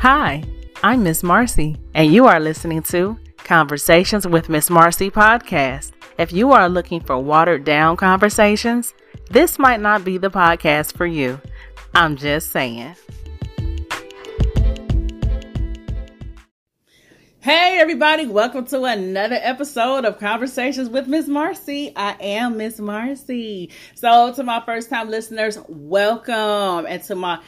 Hi, I'm Miss Marcie, and you are listening to Conversations with Miss Marcie podcast. If you are looking for watered down conversations, this might not be the podcast for you. I'm just saying. Hey, everybody, welcome to another episode of Conversations with Miss Marcie. I am Miss Marcie. So, to my first time listeners, welcome. And to my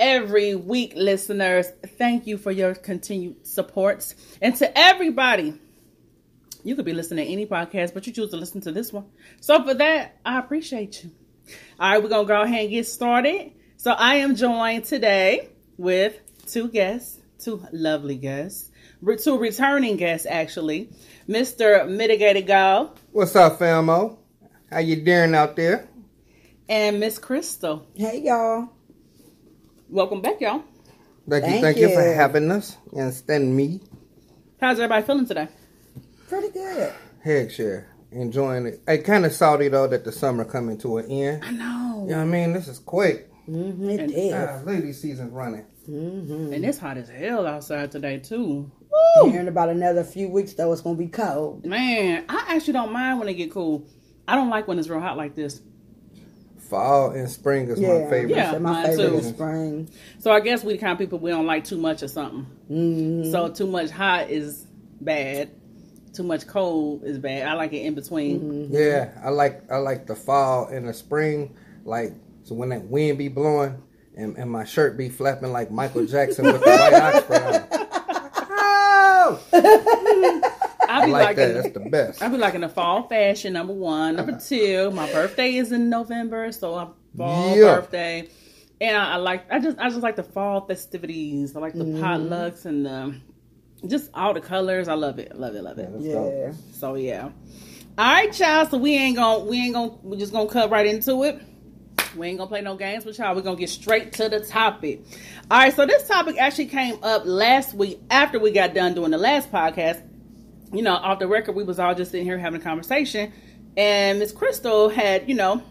every week listeners, thank you for your continued supports. And to everybody, you could be listening to any podcast, but you choose to listen to this one. So, for that, I appreciate you. All right, we're going to go ahead and get started. So, I am joined today with two guests, two lovely guests two returning guests actually, Mr. Mitigated Gall. What's up, famo? How you doing out there? And Miss Crystal. Hey y'all. Welcome back, y'all. Thank, thank you, thank you. you for having us and standing me. How's everybody feeling today? Pretty good. Heck sure. Enjoying it. Hey, kind of salty though that the summer coming to an end. I know. You know what I mean? This is quick. Mm-hmm, it and, is. Uh, lady season's running. Mm-hmm. And it's hot as hell outside today too. Woo! in about another few weeks though, it's gonna be cold. Man, I actually don't mind when it get cool. I don't like when it's real hot like this. Fall and spring is yeah. my favorite. Yeah, my favorite too. is spring. So I guess we the kind of people we don't like too much or something. Mm-hmm. So too much hot is bad. Too much cold is bad. I like it in between. Mm-hmm. Yeah, I like I like the fall and the spring. Like so when that wind be blowing and, and my shirt be flapping like Michael Jackson with the white Oxford on. I be like that. That's the best. I be like in the fall fashion. Number one, number uh-huh. two. My birthday is in November, so I'm fall yeah. birthday, and I, I, like. I just I just like the fall festivities. I like the mm. potlucks and the just all the colors. I love it. Love it. Love it. Yeah. yeah. So yeah. All right, child. So we ain't gonna we ain't gonna we just gonna cut right into it. We ain't gonna play no games with y'all. We're gonna get straight to the topic. All right, so this topic actually came up last week after we got done doing the last podcast. You know, off the record, we was all just sitting here having a conversation, and Miss Crystal had, you know,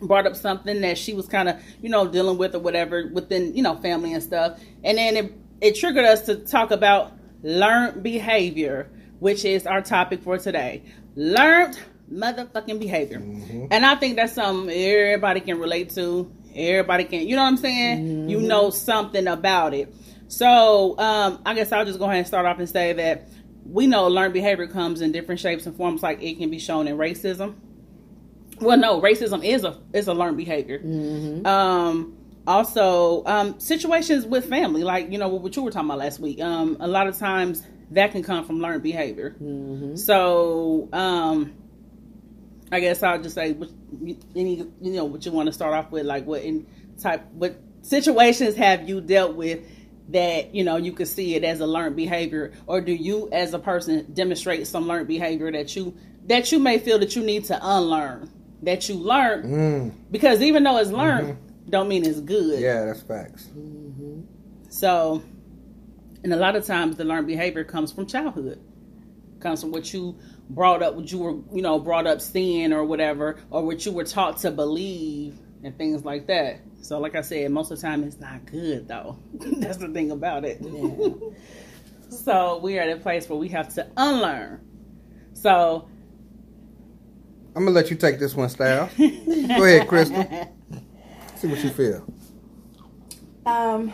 brought up something that she was kind of, you know, dealing with or whatever within, you know, family and stuff. And then it, it triggered us to talk about learned behavior, which is our topic for today. Learned motherfucking behavior. Mm-hmm. And I think that's something everybody can relate to. Everybody can, you know what I'm saying? Mm-hmm. You know something about it. So um, I guess I'll just go ahead and start off and say that we know learned behavior comes in different shapes and forms. Like it can be shown in racism. Well, no, racism is a is a learned behavior. Mm-hmm. Um, also, um, situations with family, like you know what you were talking about last week. Um, a lot of times that can come from learned behavior. Mm-hmm. So, um, I guess I'll just say any you know what you want to start off with, like what in type what situations have you dealt with that you know you could see it as a learned behavior, or do you as a person demonstrate some learned behavior that you that you may feel that you need to unlearn that you learned mm. because even though it's learned, mm-hmm. don't mean it's good. Yeah, that's facts. Mm-hmm. So, and a lot of times the learned behavior comes from childhood, comes from what you brought up what you were you know brought up seeing or whatever or what you were taught to believe and things like that. So like i said most of the time it's not good though. That's the thing about it. Yeah. so we are at a place where we have to unlearn. So i'm gonna let you take this one style. Go ahead crystal. See what you feel. Um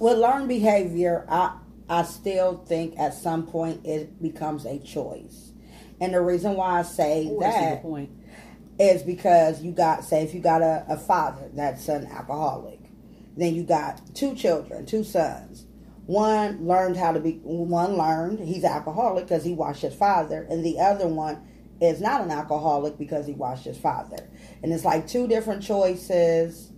with learned behavior i I still think at some point it becomes a choice. And the reason why I say Ooh, that is because you got, say, if you got a, a father that's an alcoholic, then you got two children, two sons. One learned how to be, one learned he's alcoholic because he watched his father, and the other one is not an alcoholic because he watched his father. And it's like two different choices.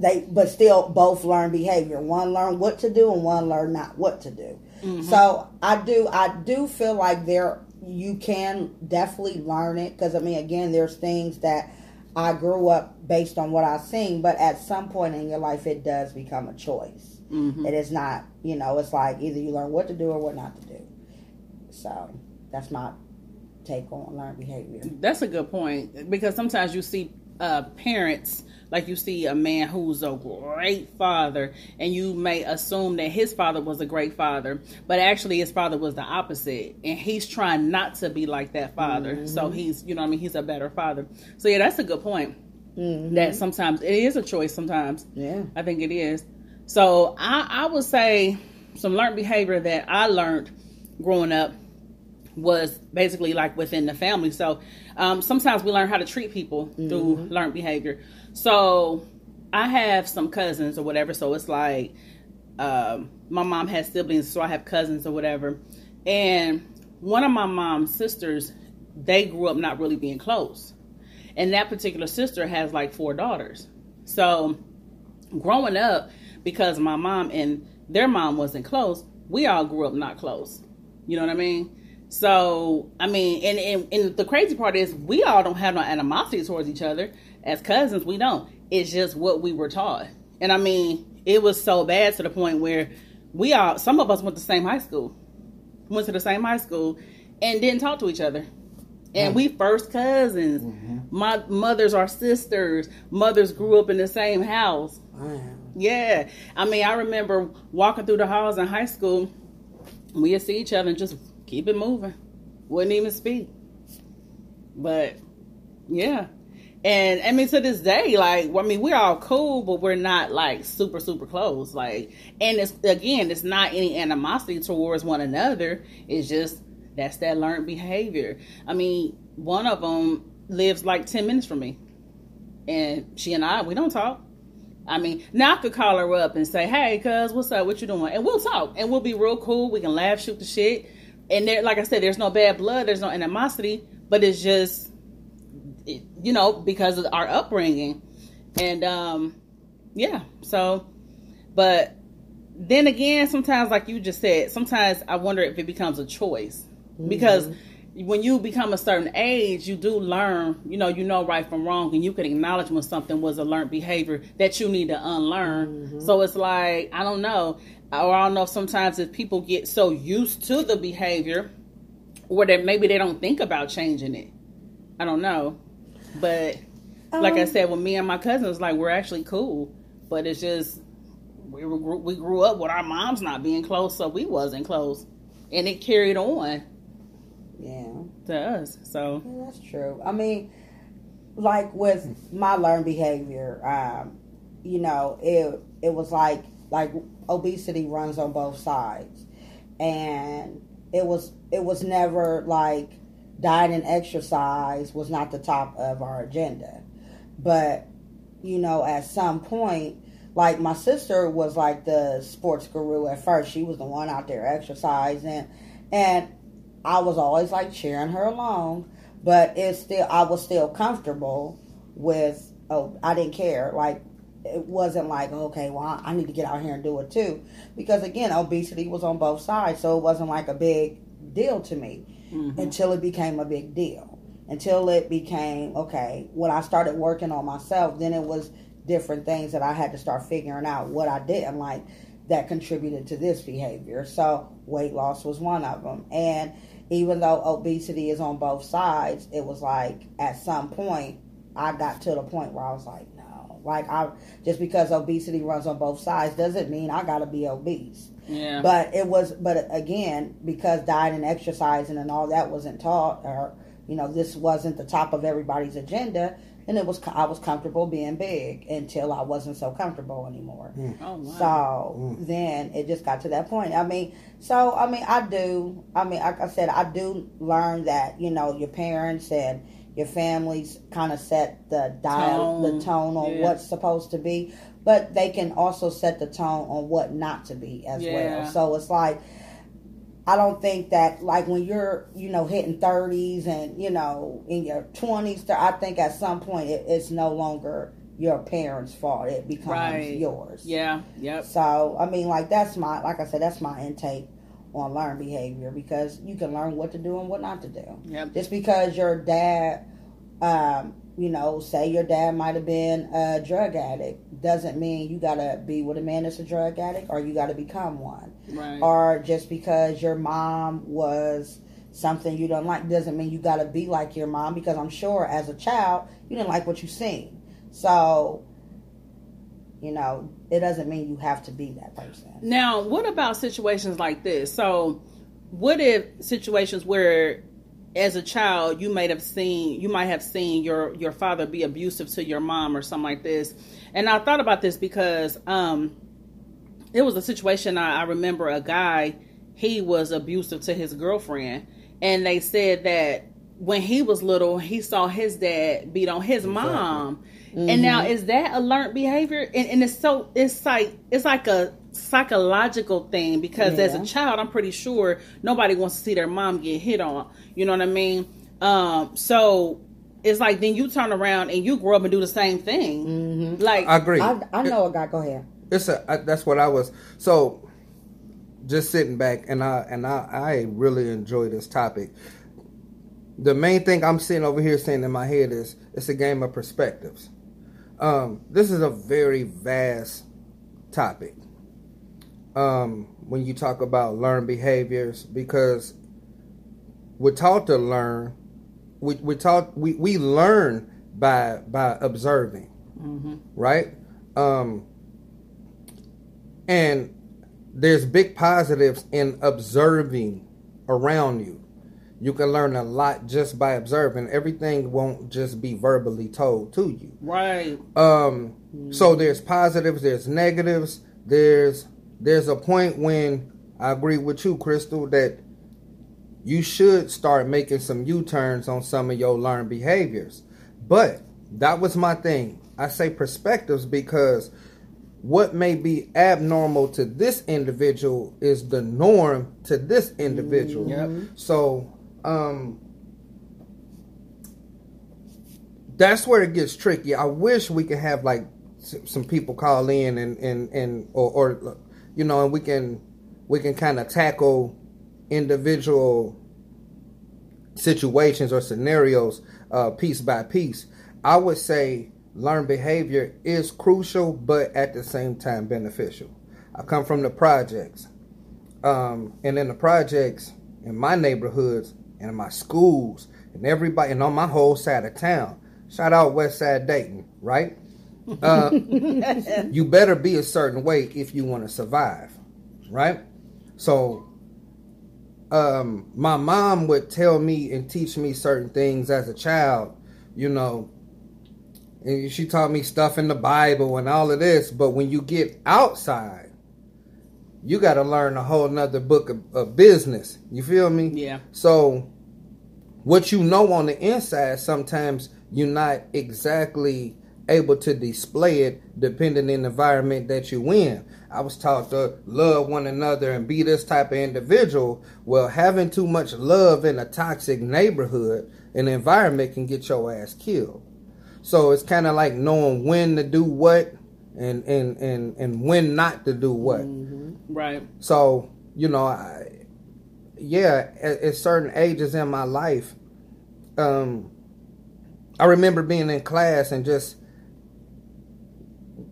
They, but still both learn behavior. One learn what to do, and one learn not what to do. Mm-hmm. So I do, I do feel like there you can definitely learn it because I mean, again, there's things that I grew up based on what I've seen, but at some point in your life, it does become a choice. Mm-hmm. It is not, you know, it's like either you learn what to do or what not to do. So that's my take on learned behavior. That's a good point because sometimes you see uh, parents like you see a man who's a great father and you may assume that his father was a great father but actually his father was the opposite and he's trying not to be like that father Mm-hmm. so he's you know what i mean he's a better father so yeah that's a good point Mhm. that sometimes it is a choice sometimes yeah. I think it is. So I, I would say some learned behavior that I learned growing up was basically like within the family. So um, sometimes we learn how to treat people through learned behavior. So I have some cousins or whatever. So it's like um, my mom has siblings, so I have cousins or whatever. And one of my mom's sisters, they grew up not really being close. And that particular sister has like four daughters. So growing up, because my mom and their mom wasn't close, we all grew up not close. You know what I mean? So I mean, and, and and the crazy part is we all don't have no animosity towards each other as cousins. We don't. It's just what we were taught. And I mean, it was so bad to the point where we all, some of us went to the same high school, went to the same high school, and didn't talk to each other. And we mm-hmm. first cousins. Mm-hmm. My mothers are sisters. Mothers grew up in the same house. Wow. Yeah. I mean, I remember walking through the halls in high school. We'd see each other and just keep it moving. Wouldn't even speak. But yeah. And I mean to this day, like I mean, we're all cool, but we're not like super, super close. Like and it's again, it's not any animosity towards one another. It's just that's that learned behavior. I mean, one of them lives like ten minutes from me. And she and I, we don't talk. I mean, now I could call her up and say, "Hey, cuz, what's up? What you doing?" And we'll talk, and we'll be real cool. We can laugh, shoot the shit, and there, like I said, there's no bad blood, there's no animosity, but it's just, you know, because of our upbringing, and um, yeah. So, but then again, sometimes, like you just said, sometimes I wonder if it becomes a choice because when you become a certain age, you do learn, you know, you know right from wrong, and you can acknowledge when something was a learned behavior that you need to unlearn. So it's like, I don't know. Or I don't know if sometimes if people get so used to the behavior or that maybe they don't think about changing it. I don't know. But like I Um, said, with me and my cousins, like we're actually cool. But it's just we were, we grew up with our moms not being close, so we wasn't close, and it carried on Yeah. to us. So Yeah, that's true. I mean, like with my learned behavior, um, you know, it it was like like obesity runs on both sides, and it was it was never like diet and exercise was not the top of our agenda, but you know, at some point. Like my sister was like the sports guru at first. She was the one out there exercising, and I was always like cheering her along, but it's still I was still comfortable with oh I didn't care. Like it wasn't like okay well I, I need to get out here and do it too. Because again obesity was on both sides. So it wasn't like a big deal to me Mm-hmm. until it became a big deal until it became okay when I started working on myself then it was different things that I had to start figuring out what I didn't like that contributed to this behavior. So weight loss was one of them. And even though obesity is on both sides, it was like at some point I got to the point where I was like, no, like I just because obesity runs on both sides doesn't mean I got to be obese. Yeah, But it was, but again, because diet and exercising and all that wasn't taught, or you know, this wasn't the top of everybody's agenda, and it was I was comfortable being big until I wasn't so comfortable anymore. Mm. oh wow, So mm. then it just got to that point. I mean, so I mean, I do. I mean, like I said, I do learn that you know your parents and your families kind of set the dial, Tone, the tone on yeah. what's supposed to be, but they can also set the tone on what not to be as Yeah. well. So it's like. I don't think that like when you're you know hitting 30s and you know in your 20s I think at some point it, it's no longer your parents' fault it becomes Right. yours yeah, yep, so I mean, like that's my like I said, that's my intake on learned behavior because you can learn what to do and what not to do. yep, Just because your dad, um, you know, say your dad might have been a drug addict, doesn't mean you gotta be with a man that's a drug addict or you gotta become one. right, Or just because your mom was something you don't like doesn't mean you gotta be like your mom because I'm sure as a child you didn't like what you seen. So You know, it doesn't mean you have to be that person. Now, what about situations like this? So, what if situations where as a child you might have seen you might have seen your your father be abusive to your mom or something like this. And i thought about this because um it was a situation I, I remember a guy he was abusive to his girlfriend. And they said that when he was little he saw his dad beat on his mom. And now is that a learned behavior? And, and it's so it's like it's like a psychological thing because as a child i'm pretty sure nobody wants to see their mom get hit on you know what i mean um so it's like then you turn around and you grow up and do the same thing like I agree. I, I know a guy. Go ahead. it's a I, that's what I was so just sitting back and I and I, I really enjoy this topic. The main thing I'm sitting over here saying in my head is it's a game of perspectives. Um, this is a very vast topic. Um, when you talk about learned behaviors, because we're taught to learn, we we taught we, we learn by by observing, right? Um, and there's big positives in observing around you. You can learn a lot just by observing. Everything won't just be verbally told to you. right Um, so there's positives, there's negatives, there's there's a point when I agree with you, Crystal, that you should start making some U-turns on some of your learned behaviors. But that was my thing. I say perspectives because what may be abnormal to this individual is the norm to this individual. Yep. So, um, that's where it gets tricky. I wish we could have like some people call in and and and or, or you know, and we can we can kind of tackle individual situations or scenarios uh, piece by piece. I would say learned behavior is crucial, but at the same time beneficial. I come from the projects, um, and in the projects in my neighborhoods and in my schools and everybody and on my whole side of town. Shout out West Side Dayton, right? Uh, you better be a certain way if you want to survive, right? So, um, my mom would tell me and teach me certain things as a child, you know, and she taught me stuff in the Bible and all of this. But when you get outside, you got to learn a whole nother book of, of business. You feel me? Yeah. So, what you know on the inside, sometimes you're not exactly able to display it depending in the environment that you in. I was taught to love one another and be this type of individual. Well, having too much love in a toxic neighborhood and environment can get your ass killed. So it's kind of like knowing when to do what and, and, and, and when not to do what. right So, you know, I, yeah, at, at certain ages in my life, um, I remember being in class and just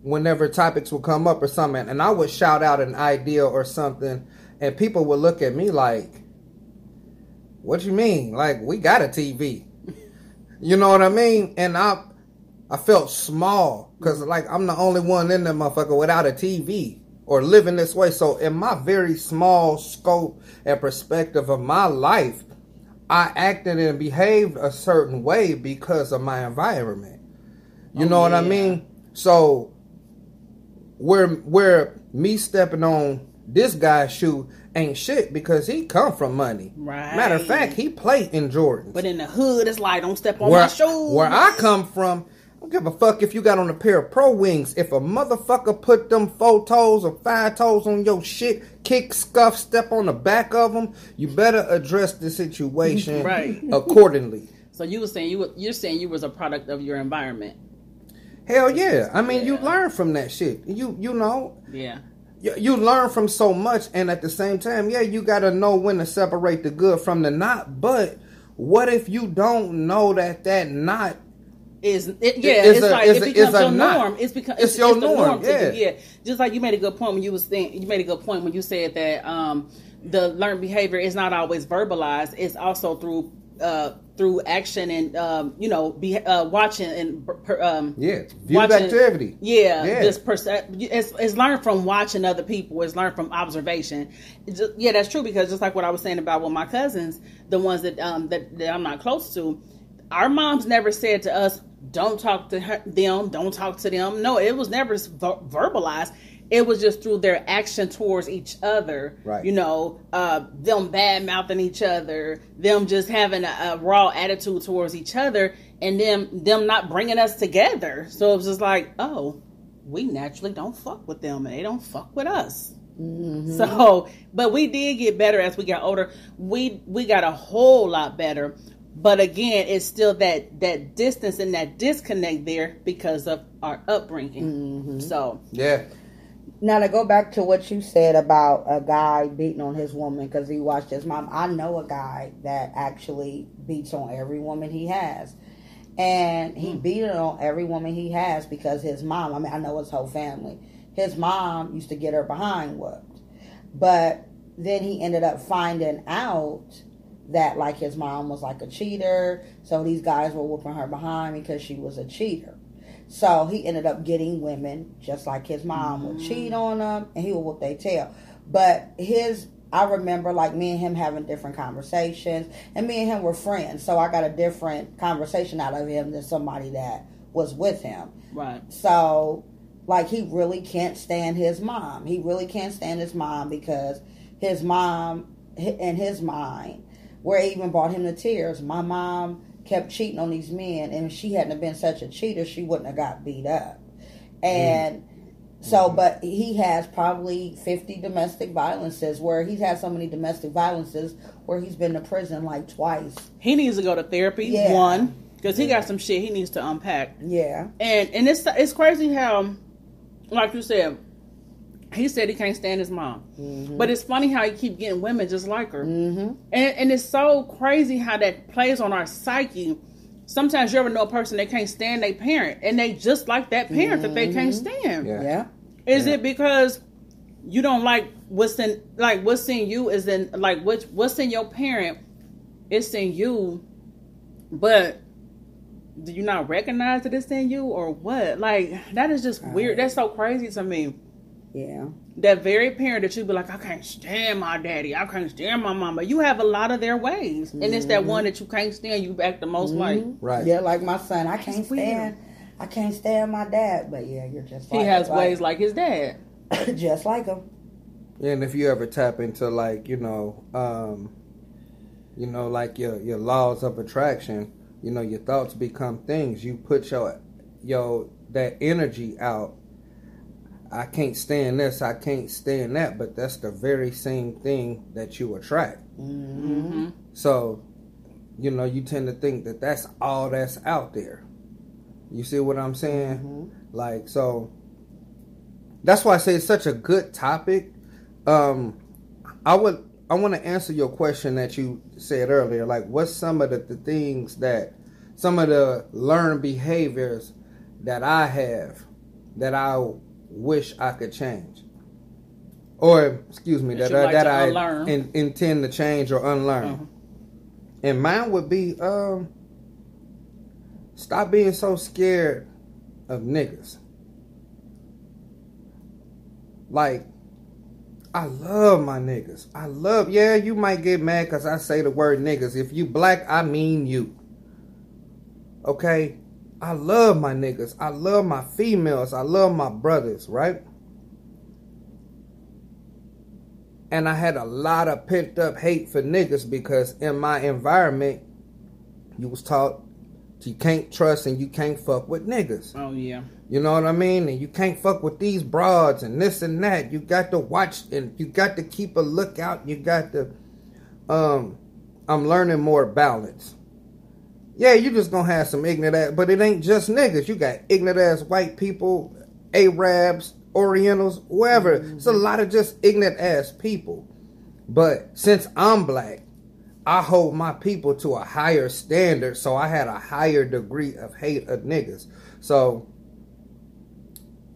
whenever topics would come up or something, and I would shout out an idea or something, and people would look at me like, "What you mean? Like we got a TV?" You know what I mean? And I, I felt small because like I'm the only one in there, motherfucker, without a TV or living this way. So in my very small scope and perspective of my life, I acted and behaved a certain way because of my environment. You Oh, know what I mean? So where where me stepping on this guy's shoe ain't shit because he come from money. Right. Matter of fact, he played in Jordan. but in the hood it's like don't step on where, my shoes where I come from, I don't give a fuck if you got on a pair of pro wings. If a motherfucker put them four toes or five toes on your shit, kick, scuff, step on the back of them, you better address the situation Right. accordingly. so you were saying you were, you're saying you was a product of your environment Hell yeah! I mean, you learn from that shit. You you know, yeah you, you learn from so much, and at the same time, yeah, you got to know when to separate the good from the not. But what if you don't know that that not is it, yeah, It's it's a- like it's it becomes a your not. norm. It's because It's it's, your the norm, yeah. do- yeah. Just like you made a good point when you was saying you made a good point when you said that um, the learned behavior is not always verbalized. It's also through uh, through action and um, you know be uh, watching and um, yeah, view activity. Yeah, yeah. just perce- it's, it's learned from watching other people. It's learned from observation. Just, yeah, that's true because just like what I was saying about with my cousins, the ones that um that, that I'm not close to, our moms never said to us, "Don't talk to her, them, don't talk to them." No, it was never ver- verbalized it was just through their action towards each other. Right. You know, uh, them bad mouthing each other, them just having a, a, raw attitude towards each other, and them them not bringing us together. So it was just like, oh, we naturally don't fuck with them, and they don't fuck with us. Mm-hmm. So, but we did get better as we got older. We we got a whole lot better. But again, it's still that that distance and that disconnect there because of our upbringing. Mm-hmm. So yeah, now to go back to what you said about a guy beating on his woman because he watched his mom. I know a guy that actually beats on every woman he has, and he mm. beat on every woman he has because his mom. I mean, I know his whole family. His mom used to get her behind whooped, but then he ended up finding out that like his mom was like a cheater. So these guys were whooping her behind because she was a cheater. So he ended up getting women just like his mom mm-hmm. would cheat on them and he would whoop their tail. But his I remember like me and him having different conversations and me and him were friends. So I got a different conversation out of him than somebody that was with him. Right. So like he really can't stand his mom. He really can't stand his mom because his mom in his mind where it even brought him to tears. My mom kept cheating on these men, and if she hadn't been such a cheater, she wouldn't have got beat up. And mm. so, but he has probably 50 domestic violences where he's had so many domestic violences where he's been to prison like twice. He needs to go to therapy, yeah. one, because he got some shit he needs to unpack. Yeah. And and it's it's crazy how, like you said, he said he can't stand his mom. Mm-hmm. But it's funny how he keep getting women just like her. Mm-hmm. And, and it's so crazy how that plays on our psyche. Sometimes you ever know a person that can't stand their parent and they just like that parent mm-hmm. that they can't mm-hmm. stand. Yeah. yeah. Is yeah. it because you don't like what's in like what's in you is in like what what's in your parent it's in you but do you not recognize that it's in you or what? Like that is just weird. That's so crazy to me. Yeah. That very parent that you be like, I can't stand my daddy, I can't stand my mama. You have a lot of their ways, mm-hmm. and it's that one that you can't stand. You act the most mm-hmm. like, right? Yeah, like my son, I can't stand, I can't stand my dad. But yeah, you're just. Like, he has like, ways like his dad, just like him. And if you ever tap into like you know, um, you know, like your your laws of attraction, you know, your thoughts become things. You put your your that energy out I can't stand this, I can't stand that, but that's the very same thing that you attract. Mm-hmm. So, you know, you tend to think that that's all that's out there. You see what I'm saying? Mm-hmm. Like, so that's why I say it's such a good topic. Um, I would, I want to answer your question that you said earlier. Like, what's some of the, the things that, some of the learned behaviors that I have that I wish I could change, or excuse me, that, that, like that I in, intend to change or unlearn. Uh-huh. And mine would be um, stop being so scared of niggas. Like, I love my niggas. I love, yeah, you might get mad because I say the word niggas. If you black, I mean you. Okay? I love my niggas. I love my females. I love my brothers, right? And I had a lot of pent up hate for niggas because in my environment, you was taught you can't trust and you can't fuck with niggas. Oh yeah. You know what I mean? And you can't fuck with these broads and this and that. You got to watch and you got to keep a lookout. You got to um I'm learning more balance. Yeah, you just gonna have some ignorant ass, but it ain't just niggas. You got ignorant ass white people, Arabs, Orientals, whoever. Mm-hmm. It's a lot of just ignorant ass people. But since I'm black, I hold my people to a higher standard, so I had a higher degree of hate of niggas. So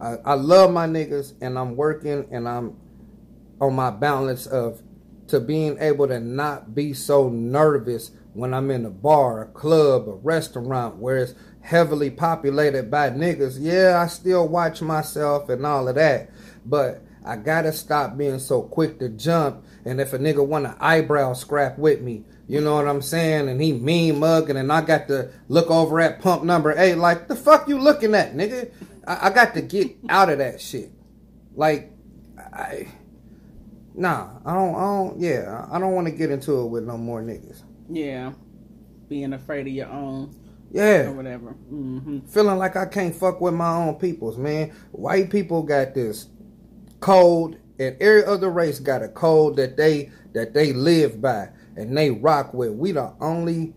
I, I love my niggas, and I'm working, and I'm on my balance of to being able to not be so nervous when I'm in a bar, a club, a restaurant where it's heavily populated by niggas, yeah, I still watch myself and all of that. But I gotta stop being so quick to jump. And if a nigga want an eyebrow scrap with me, you know what I'm saying? And he mean mugging, and I got to look over at pump number eight, like the fuck you looking at, nigga? I, I got to get out of that shit. Like, I, nah, I don't, I don't, yeah, I don't want to get into it with no more niggas. Yeah, being afraid of your own. Yeah. Or whatever. Mm-hmm. Feeling like I can't fuck with my own peoples, man. White people got this code, and every other race got a code that they that they live by and they rock with. We the only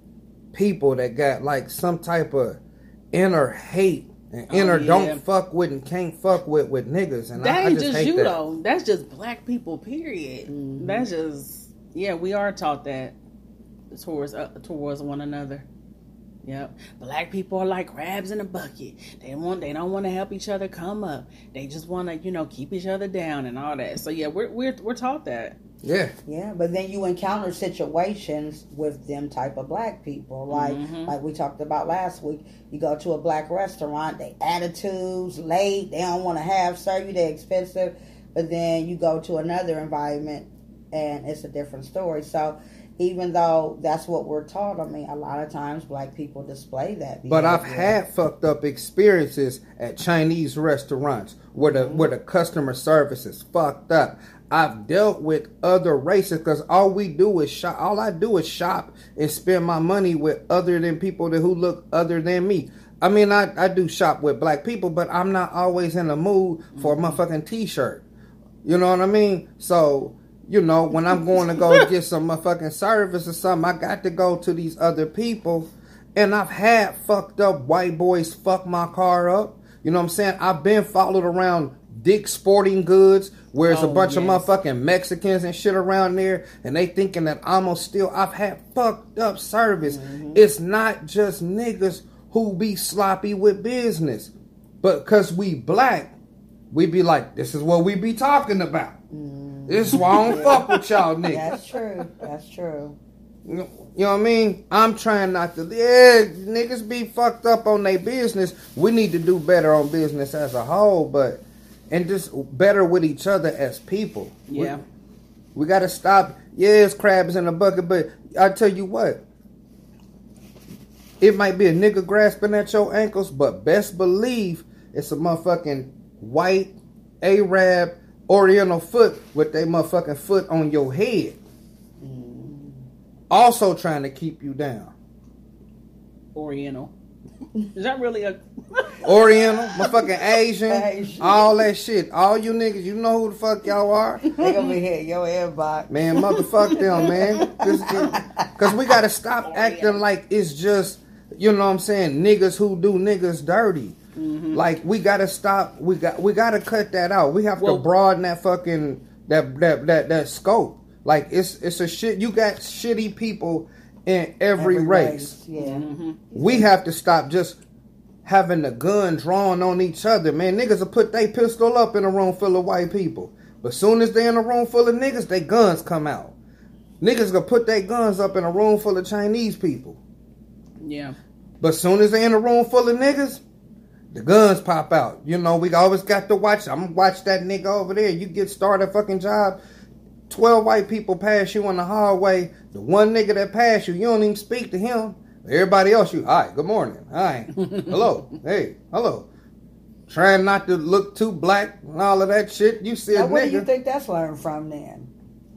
people that got like some type of inner hate and Oh, inner yeah. don't fuck with and can't fuck with with niggas. And That I, I ain't just, just, hate you that. though. That's just black people. Period. Mm-hmm. That's just yeah. We are taught that towards uh, towards one another. Yep. Black people are like crabs in a bucket. They want they don't want to help each other come up. They just want to you know keep each other down and all that. So yeah, we're we're we're taught that. Yeah, Yeah, but then you encounter situations with them type of black people, like Mhm. like we talked about last week. You go to a black restaurant, they attitudes late, they don't want to have serve you, they expensive. But then you go to another environment, and it's a different story. So even though that's what we're taught, I mean, a lot of times black people display that. But I've had fucked up experiences at Chinese restaurants where the mm-hmm. where the customer service is fucked up. I've dealt with other races because all we do is shop. All I do is shop and spend my money with other than people that who look other than me. I mean, I, I do shop with black people, but I'm not always in the mood for a mm-hmm. motherfucking t-shirt. You know what I mean? So, you know, when I'm going to go get some motherfucking service or something, I got to go to these other people. And I've had fucked up white boys fuck my car up. You know what I'm saying? I've been followed around Dick Sporting Goods, where it's a Oh, bunch of motherfucking Mexicans and shit around there, and they thinking that I'm gonna steal. I've had fucked up service. Mm-hmm. It's not just niggas who be sloppy with business, but because we black, we be like, this is what we be talking about. Mm-hmm. This is why I don't fuck with y'all niggas. That's true. That's true. You know what I mean? I'm trying not to. Yeah, niggas be fucked up on their business. We need to do better on business as a whole, but and just better with each other as people. We- Yeah. we, got to stop. Yeah, it's crabs in a bucket, but I tell you what, it might be a nigga grasping at your ankles, but best believe it's a motherfucking white Arab Oriental foot with their motherfucking foot on your head. Mm-hmm. Also trying to keep you down. Oriental. Is that really a? Oriental, motherfucking Asian, Asian. all that shit. All you niggas, you know who the fuck y'all are. They gonna be hitting your inbox. Man, motherfuck them, man. Because we got to stop acting like it's just, you know what I'm saying, niggas who do niggas dirty. Mm-hmm. Like we got to stop. We got we got to cut that out. We have Well- to broaden that fucking that that that that scope. Like it's it's a shit. You got shitty people in every, race. Yeah. Mm-hmm. We have to stop just having the gun drawn on each other, man. Niggas will put their pistol up in a room full of white people. But soon as they in a room full of niggas, their guns come out. Niggas gonna put their guns up in a room full of Chinese people. Yeah. But soon as they in a room full of niggas, the guns pop out. You know, we always got to watch. I'm gonna watch that nigga over there. You get started fucking job. Twelve white people pass you in the hallway. The one nigga that passed you, you don't even speak to him. Everybody else, you, hi, good morning, hi, hello, hey, hello. Trying not to look too black and all of that shit. You see Now, where do you think that's learned from then?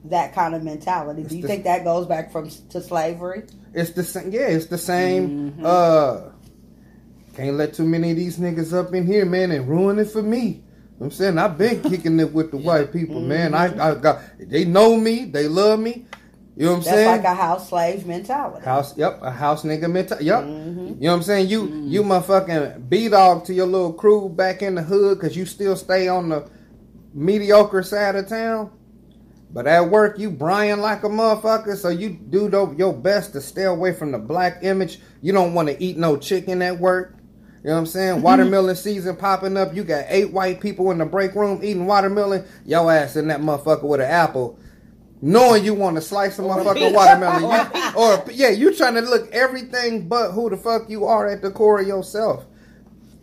That kind of mentality. It's do you the- think that goes back from to slavery? It's the same. Yeah, it's the same. Mm-hmm. Uh, can't let too many of these niggas up in here, man, and ruin it for me. I'm saying I've been kicking it with the white people, man. Mm-hmm. I, I got they know me, they love me. You know what I'm That's saying? like a house slave mentality. House, yep, a house nigga mentality. Yep. Mm-hmm. You know what I'm saying? You you my fucking b dog to your little crew back in the hood because you still stay on the mediocre side of town. But at work, you Brian like a motherfucker, so you do your best to stay away from the black image. You don't want to eat no chicken at work. You know what I'm saying? Watermelon season popping up. You got eight white people in the break room eating watermelon. Your ass in that motherfucker with an apple knowing you want to slice a motherfucking watermelon. You, or yeah, you trying to look everything but who the fuck you are at the core of yourself.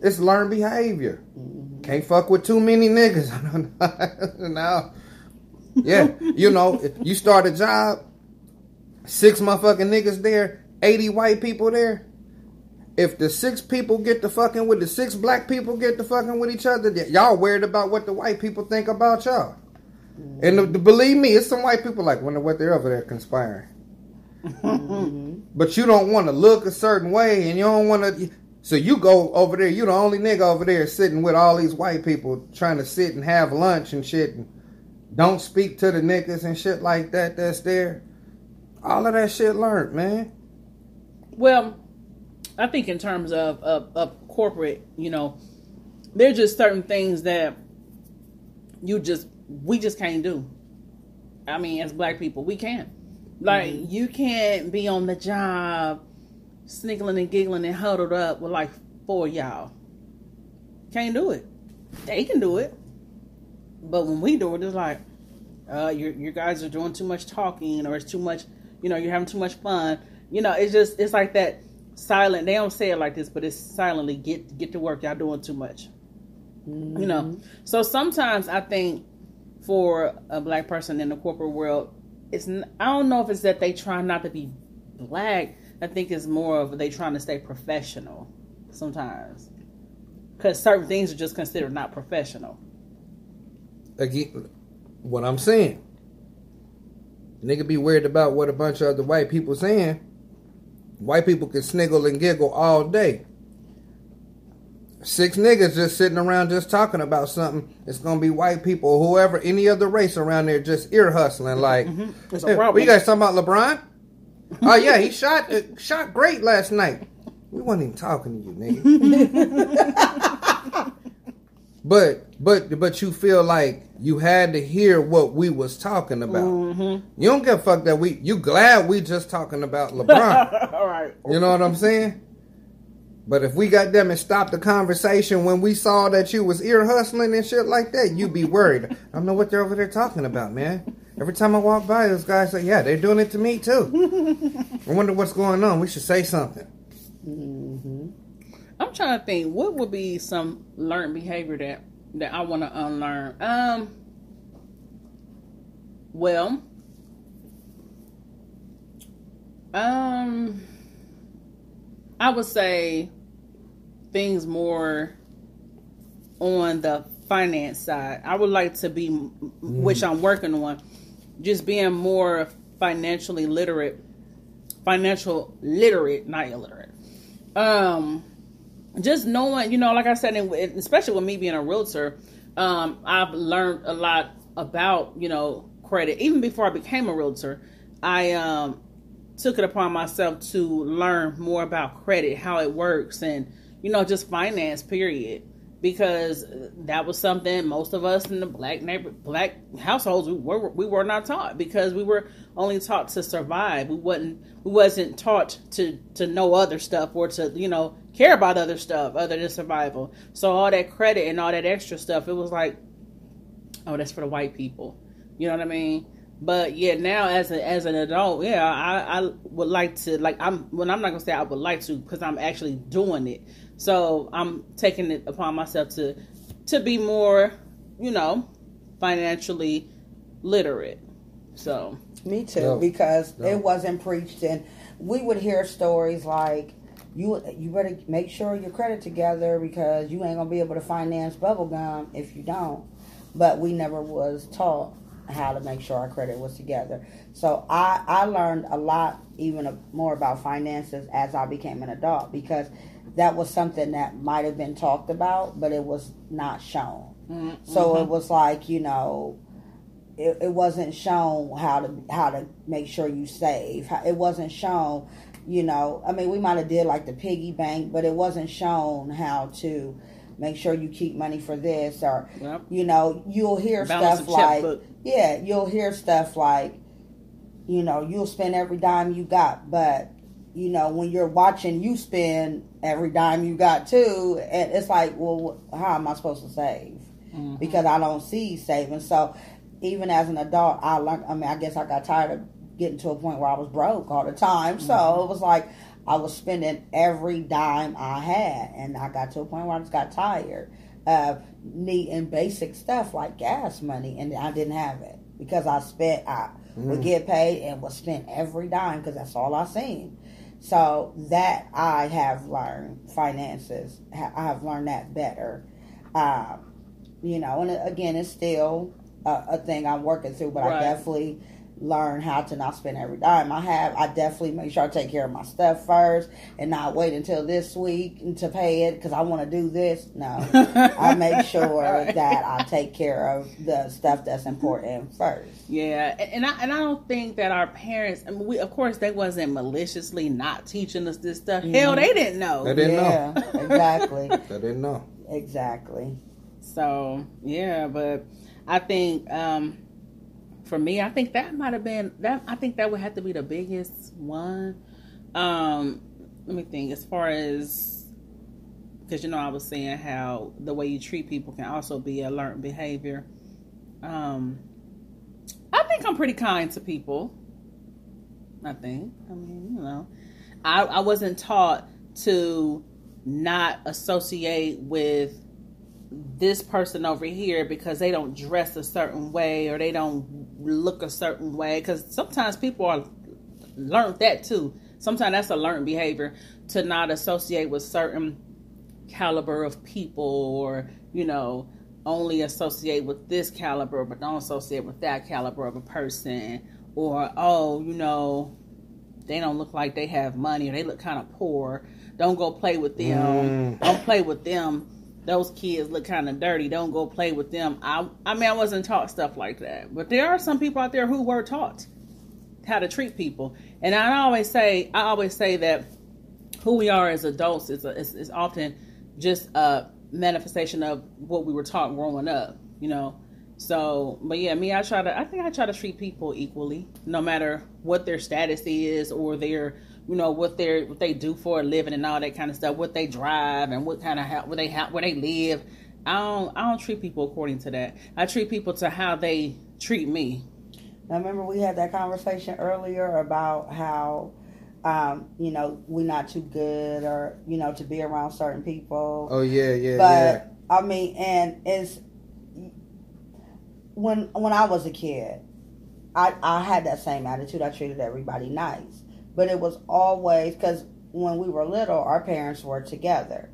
It's learned behavior. Mm-hmm. Can't fuck with too many niggas. now, yeah, you know, you start a job, six motherfucking niggas there, eighty white people there. If the six people get the fucking with the six black people get the fucking with each other, y'all worried about what the white people think about y'all. And the, the, believe me, it's some white people like wonder what they're over there conspiring. Mm-hmm. But you don't want to look a certain way, and you don't want to. So you go over there. You the only nigga over there sitting with all these white people trying to sit and have lunch and shit. And don't speak to the niggas and shit like that. That's there. All of that shit learned, man. Well, I think in terms of, of, of corporate, you know, there's just certain things that you just we just can't do. I mean, as black people, we can't. Like, mm-hmm. you can't be on the job sniggling and giggling and huddled up with like four y'all. Can't do it. They can do it. But when we do it, it's like, uh, you you guys are doing too much talking or it's too much, you know, you're having too much fun. You know, it's just, it's like that silent, they don't say it like this, but it's silently get, get to work. Y'all doing too much. Mm-hmm. You know, mm-hmm. so sometimes I think for a black person in the corporate world, it's I don't know if it's that they try not to be black. I think it's more of they trying to stay professional sometimes because certain things are just considered not professional. Again, what I'm saying, nigga be worried about what a bunch of other white people saying. White people can sniggle and giggle all day six niggas just sitting around just talking about something, it's gonna be white people, whoever, any other race around there, just ear hustling. Like, mm-hmm. hey, you guys talking about, LeBron? oh yeah, he shot uh, shot great last night. We wasn't even talking to you, nigga. but but but you feel like you had to hear what we was talking about. Mm-hmm. You don't give a fuck that we. You glad we just talking about LeBron? All right. You know what I'm saying? But if we got them and stopped the conversation when we saw that you was ear hustling and shit like that, you'd be worried. I don't know what they're over there talking about, man. Every time I walk by, those guys say, "Yeah, they're doing it to me too." I wonder what's going on. We should say something. Mm-hmm. I'm trying to think what would be some learned behavior that that I want to unlearn. Um, well, um, I would say things more on the finance side. I would like to be, mm. which I'm working on, just being more financially literate, financial literate, not illiterate. Um, just knowing, you know, like I said, especially with me being a realtor, um, I've learned a lot about, you know, credit. Even before I became a realtor, I um, took it upon myself to learn more about credit, how it works, and you know, just finance, period. Because that was something most of us in the black neighbor, black households we were we were not taught because we were only taught to survive. We wasn't we wasn't taught to to know other stuff or to you know care about other stuff other than survival. So all that credit and all that extra stuff, it was like, oh, that's for the white people. You know what I mean? But yeah, now as a, as an adult, yeah, I, I would like to like I'm when I'm not gonna say I would like to because I'm actually doing it. So I'm taking it upon myself to to be more, you know, financially literate. So me too, no. because no. it wasn't preached, and we would hear stories like you you better make sure your credit together because you ain't gonna be able to finance bubblegum if you don't. But we never was taught how to make sure our credit was together. So I I learned a lot even more about finances as I became an adult because that was something that might have been talked about, but it was not shown. Mm-hmm. So it was like you know, it, it wasn't shown how to how to make sure you save. It wasn't shown, you know. I mean, we might have did like the piggy bank, but it wasn't shown how to make sure you keep money for this or yep. you know you'll hear Balance stuff like yeah you'll hear stuff like you know you'll spend every dime you got but you know, when you're watching you spend every dime you got too, and it's like, well, how am I supposed to save? Mm-hmm. Because I don't see saving. So even as an adult, I learned. I mean, I guess I got tired of getting to a point where I was broke all the time. So Mm-hmm. it was like I was spending every dime I had, and I got to a point where I just got tired of needing basic stuff like gas money, and I didn't have it because I spent. I would get paid and would spend every dime because that's all I seen. So that I have learned finances. I have learned that better. Um, you know, and again, it's still a, a thing I'm working through, but I definitely learn how to not spend every dime I have. I definitely make sure I take care of my stuff first and not wait until this week to pay it because I want to do this. No, I make sure Right. that I take care of the stuff that's important first. Yeah, and and I and I don't think that our parents. I mean, we of course they wasn't maliciously not teaching us this stuff. Hell, they didn't know. They didn't yeah, know. exactly, They didn't know. exactly. So yeah, but I think um for me, I think that might have been that. I think that would have to be the biggest one. Um, let me think. As far as because you know, I was saying how the way you treat people can also be a learned behavior. Um, I think I'm pretty kind to people. I think. I mean, you know, I I wasn't taught to not associate with this person over here because they don't dress a certain way or they don't look a certain way. Because sometimes people are learned that too. Sometimes that's a learned behavior to not associate with certain caliber of people or you know only associate with this caliber but don't associate with that caliber of a person. Or oh you know they don't look like they have money or they look kind of poor. Don't go play with them. Mm. don't play with them those kids look kind of dirty don't go play with them. I, I mean i wasn't taught stuff like that. But there are some people out there who were taught how to treat people. And i always say i always say that who we are as adults is, a, is, is often just a manifestation of what we were taught growing up you know? So but yeah me i try to i think i try to treat people equally no matter what their status is or their you know what they are what they do for a living and all that kind of stuff what they drive and what kind of how where they how where they live. I don't i don't treat people according to that. I treat people to how they treat me. Now, remember we had that conversation earlier about how, um, you know, we're not too good or, you know, to be around certain people. Oh yeah, yeah, but I mean, and it's when when I was a kid, I I had that same attitude. I treated everybody nice, but it was always because when we were little, our parents were together,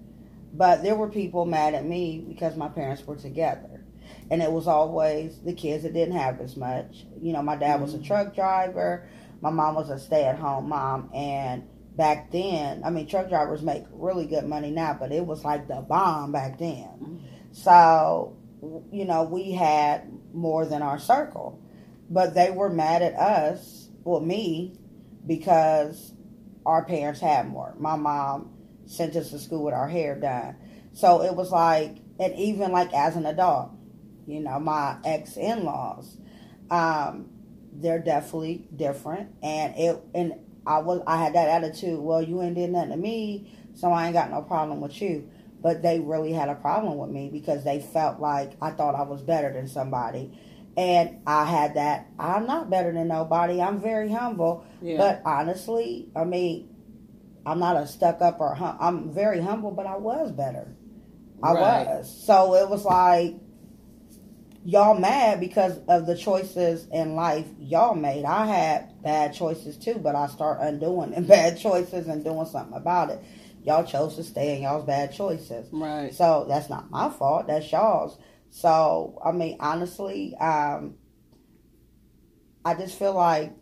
but there were people mad at me because my parents were together, and it was always the kids that didn't have as much. You know, my dad was a mm-hmm. truck driver, my mom was a stay at home mom, and back then, I mean, truck drivers make really good money now, but it was like the bomb back then. Mm-hmm. So, you know, we had more than our circle. But they were mad at us, well, me, because our parents had more. My mom sent us to school with our hair done. So it was like, and even like as an adult, you know, my ex in laws, um, they're definitely different. And it, and I was, I had that attitude, well, you ain't did nothing to me, so I ain't got no problem with you but they really had a problem with me because they felt like I thought I was better than somebody. And I had that, I'm not better than nobody. I'm very humble. Yeah. But honestly, I mean, I'm not a stuck up or hum- I'm very humble, but I was better. I Right. was. So it was like, y'all mad because of the choices in life y'all made. I had bad choices too, but I start undoing them bad choices and doing something about it. Y'all chose to stay in y'all's bad choices. right So that's not my fault. That's y'all's. So I mean, honestly, um, I just feel like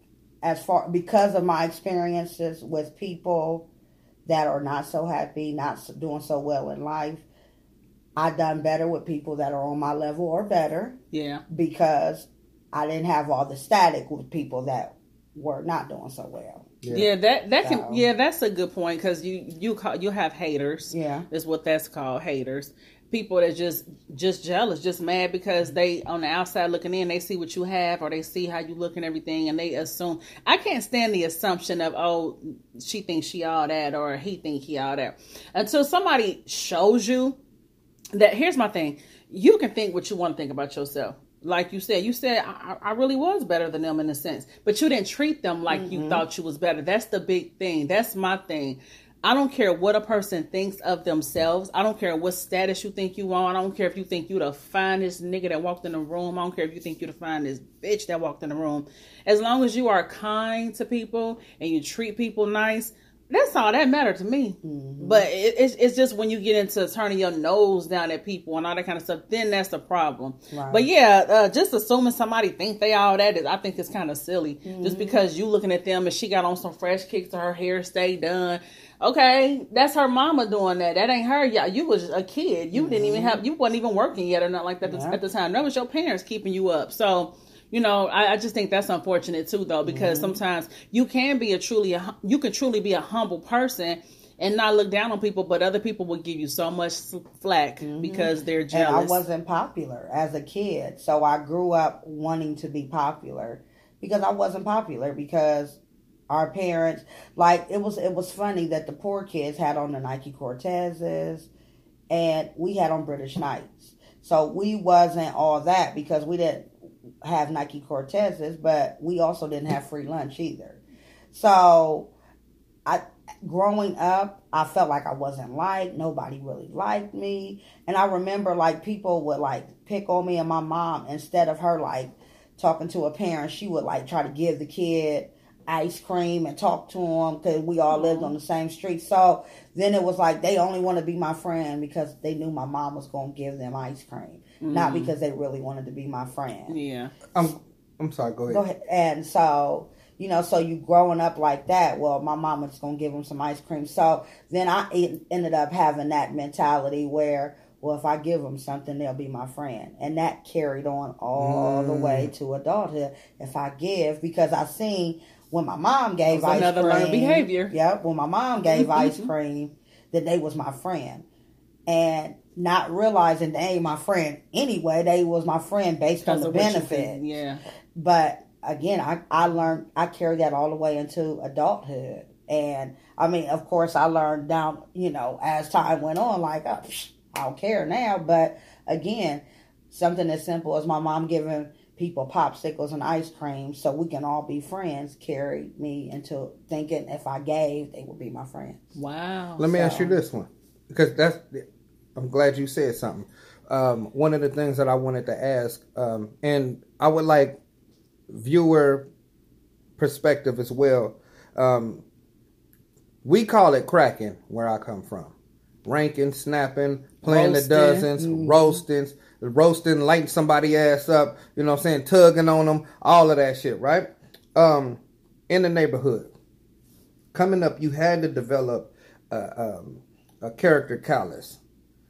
as far because of my experiences with people that are not so happy, not doing so well in life, I've done better with people that are on my level or better yeah because I didn't have all the static with people that were not doing so well. Yeah, that that So- can yeah, that's a good point because you you call you have haters. Yeah. is what that's called haters. People that just just jealous, just mad because they on the outside looking in, they see what you have or they see how you look and everything, and they assume. I can't stand the assumption of oh, she thinks she all that or he think he all that until somebody shows you that. Here's my thing: you can think what you want to think about yourself. like you said, you said I, I really was better than them in a sense, but you didn't treat them like Mm-hmm. you thought you was better. That's the big thing. That's my thing. I don't care what a person thinks of themselves. I don't care what status you think you on. I don't care if you think you're the finest nigga that walked in the room. I don't care if you think you're the finest bitch that walked in the room. As long as you are kind to people and you treat people nice, that's all that matter to me. But it, it's it's just when you get into turning your nose down at people and all that kind of stuff, then that's the problem. Right. But yeah, uh, just assuming somebody think they all that is, I think it's kind of silly. Mm-hmm. Just because you looking at them and she got on some fresh kicks or her hair stay done. Okay, that's her mama doing that. That ain't her. Yeah, you was a kid. You didn't even have. You wasn't even working yet or nothing like that Yeah. at the time. That was your parents keeping you up. So you know, I, I just think that's unfortunate too, though, because Mm-hmm. sometimes you can be a truly a, you can truly be a humble person and not look down on people, but other people will give you so much flack because they're Mm-hmm. and I wasn't popular as a kid. So I grew up wanting to be popular because I wasn't popular because our parents like it was it was funny that the poor kids had on the Nike Cortezes and we had on British Knights. So we wasn't all that because we didn't have Nike Cortezes, but we also didn't have free lunch either. So I growing up, I felt like I wasn't liked. Nobody really liked me. And I remember like people would like pick on me and my mom instead of her like talking to a parent, she would like try to give the kid ice cream and talk to them because we all lived on the same street. So then it was like they only want to be my friend because they knew my mom was going to give them ice cream, not mm. because they really wanted to be my friend. yeah. I'm I'm sorry. Go ahead. Go ahead. And so, you know, so you growing up like that, well, my mom was going to give them some ice cream. So then I ended up having that mentality where, well, if I give them something, they'll be my friend. And that carried on all the mm. way to adulthood. If I give, because I seen when my mom gave ice another cream. learned behavior. Yep. When my mom gave mm-hmm. ice cream, that they was my friend. And not realizing they ain't my friend anyway. They was my friend based on the of what you benefit. Yeah. But again, I, I learned, I carried that all the way into adulthood. And I mean, of course, I learned down, you know, as time went on, like, oh, I don't care now. But again, something as simple as my mom giving people popsicles and ice cream so we can all be friends carried me into thinking if I gave, they would be my friends. Wow. Let me ask you this one, because that's. I'm glad you said something. Um, one of the things that I wanted to ask, um, and I would like viewer perspective as well. Um, we call it cracking where I come from, ranking, snapping, playing Roasting. the dozens, roasting, roasting, lighting somebody ass up. You know what I'm saying? Tugging on them, all of that shit, right? Um, in the neighborhood, coming up, you had to develop a, um, a character callus,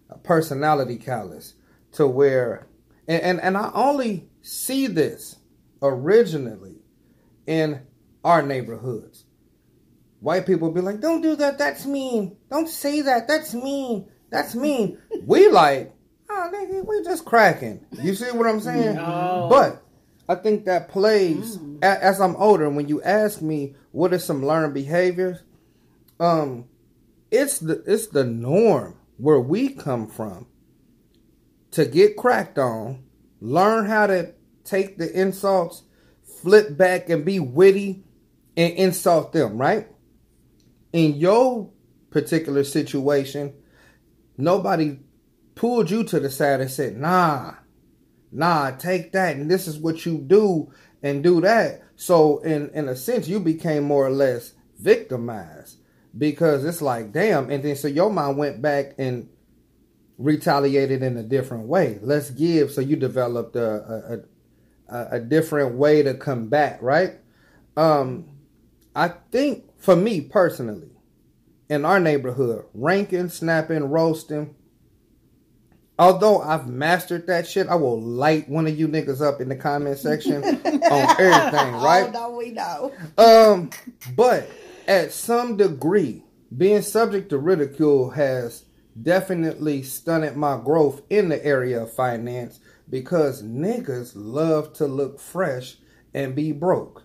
a personality callus, to where, and, and, and I only see this originally in our neighborhoods. White people be like, don't do that, that's mean. Don't say that, that's mean. That's mean. we like, oh, nigga, we just cracking. You see what I'm saying? No. But I think that plays a- as I'm older. When you ask me what are some learned behaviors, um, it's the it's the norm where we come from to get cracked on, learn how to take the insults, flip back and be witty and insult them, right? In your particular situation, nobody pulled you to the side and said, nah, nah, take that, and this is what you do, and do that. So in in a sense, you became more or less victimized because it's like, damn, and then so your mind went back and retaliated in a different way. Let's give. So you developed a a, a, a different way to combat, right? Um, I think for me personally, in our neighborhood, ranking, snapping, roasting. Although I've mastered that shit, I will light one of you niggas up in the comment section on everything, right? Oh, no, we know. Um, but at some degree, being subject to ridicule has definitely stunted my growth in the area of finance because niggas love to look fresh and be broke.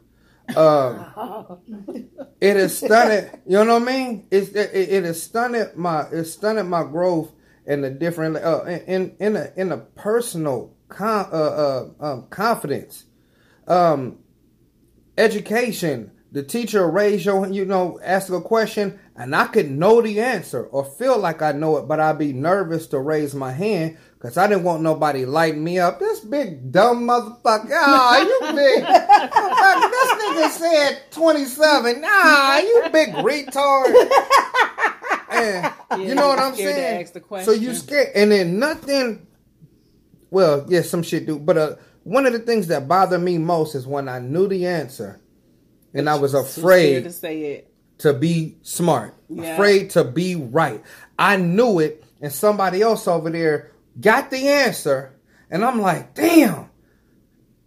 Um, it has stunted. You know what I mean? It's, it, it has stunted my it stunted my growth in a different uh, in in a in a personal con- uh, uh, um, confidence, um, education. The teacher raise your, you know, ask a question, and I could know the answer or feel like I know it, but I'd be nervous to raise my hand because I didn't want nobody light me up. This big dumb motherfucker. Ah, you big. this nigga said 27. Nah, you big retard. And you know what I'm saying? So you scared, and then nothing. Well, yeah, some shit do, but uh, one of the things that bothered me most is when I knew the answer, and I was afraid to say it. to be smart, Yeah. afraid to be right. I knew it, and somebody else over there got the answer, and I'm like, damn,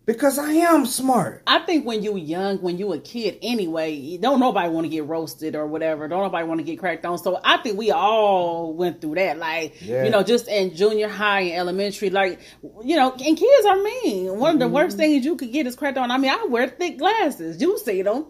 because I am smart. I think when you young, when you a kid anyway, don't nobody want to get roasted or whatever. Don't nobody want to get cracked on. So I think we all went through that. Like, Yeah. you know, just in junior high and elementary, like, you know, and kids are mean. One of the mm-hmm. worst things you could get is cracked on. I mean, I wear thick glasses. You see them.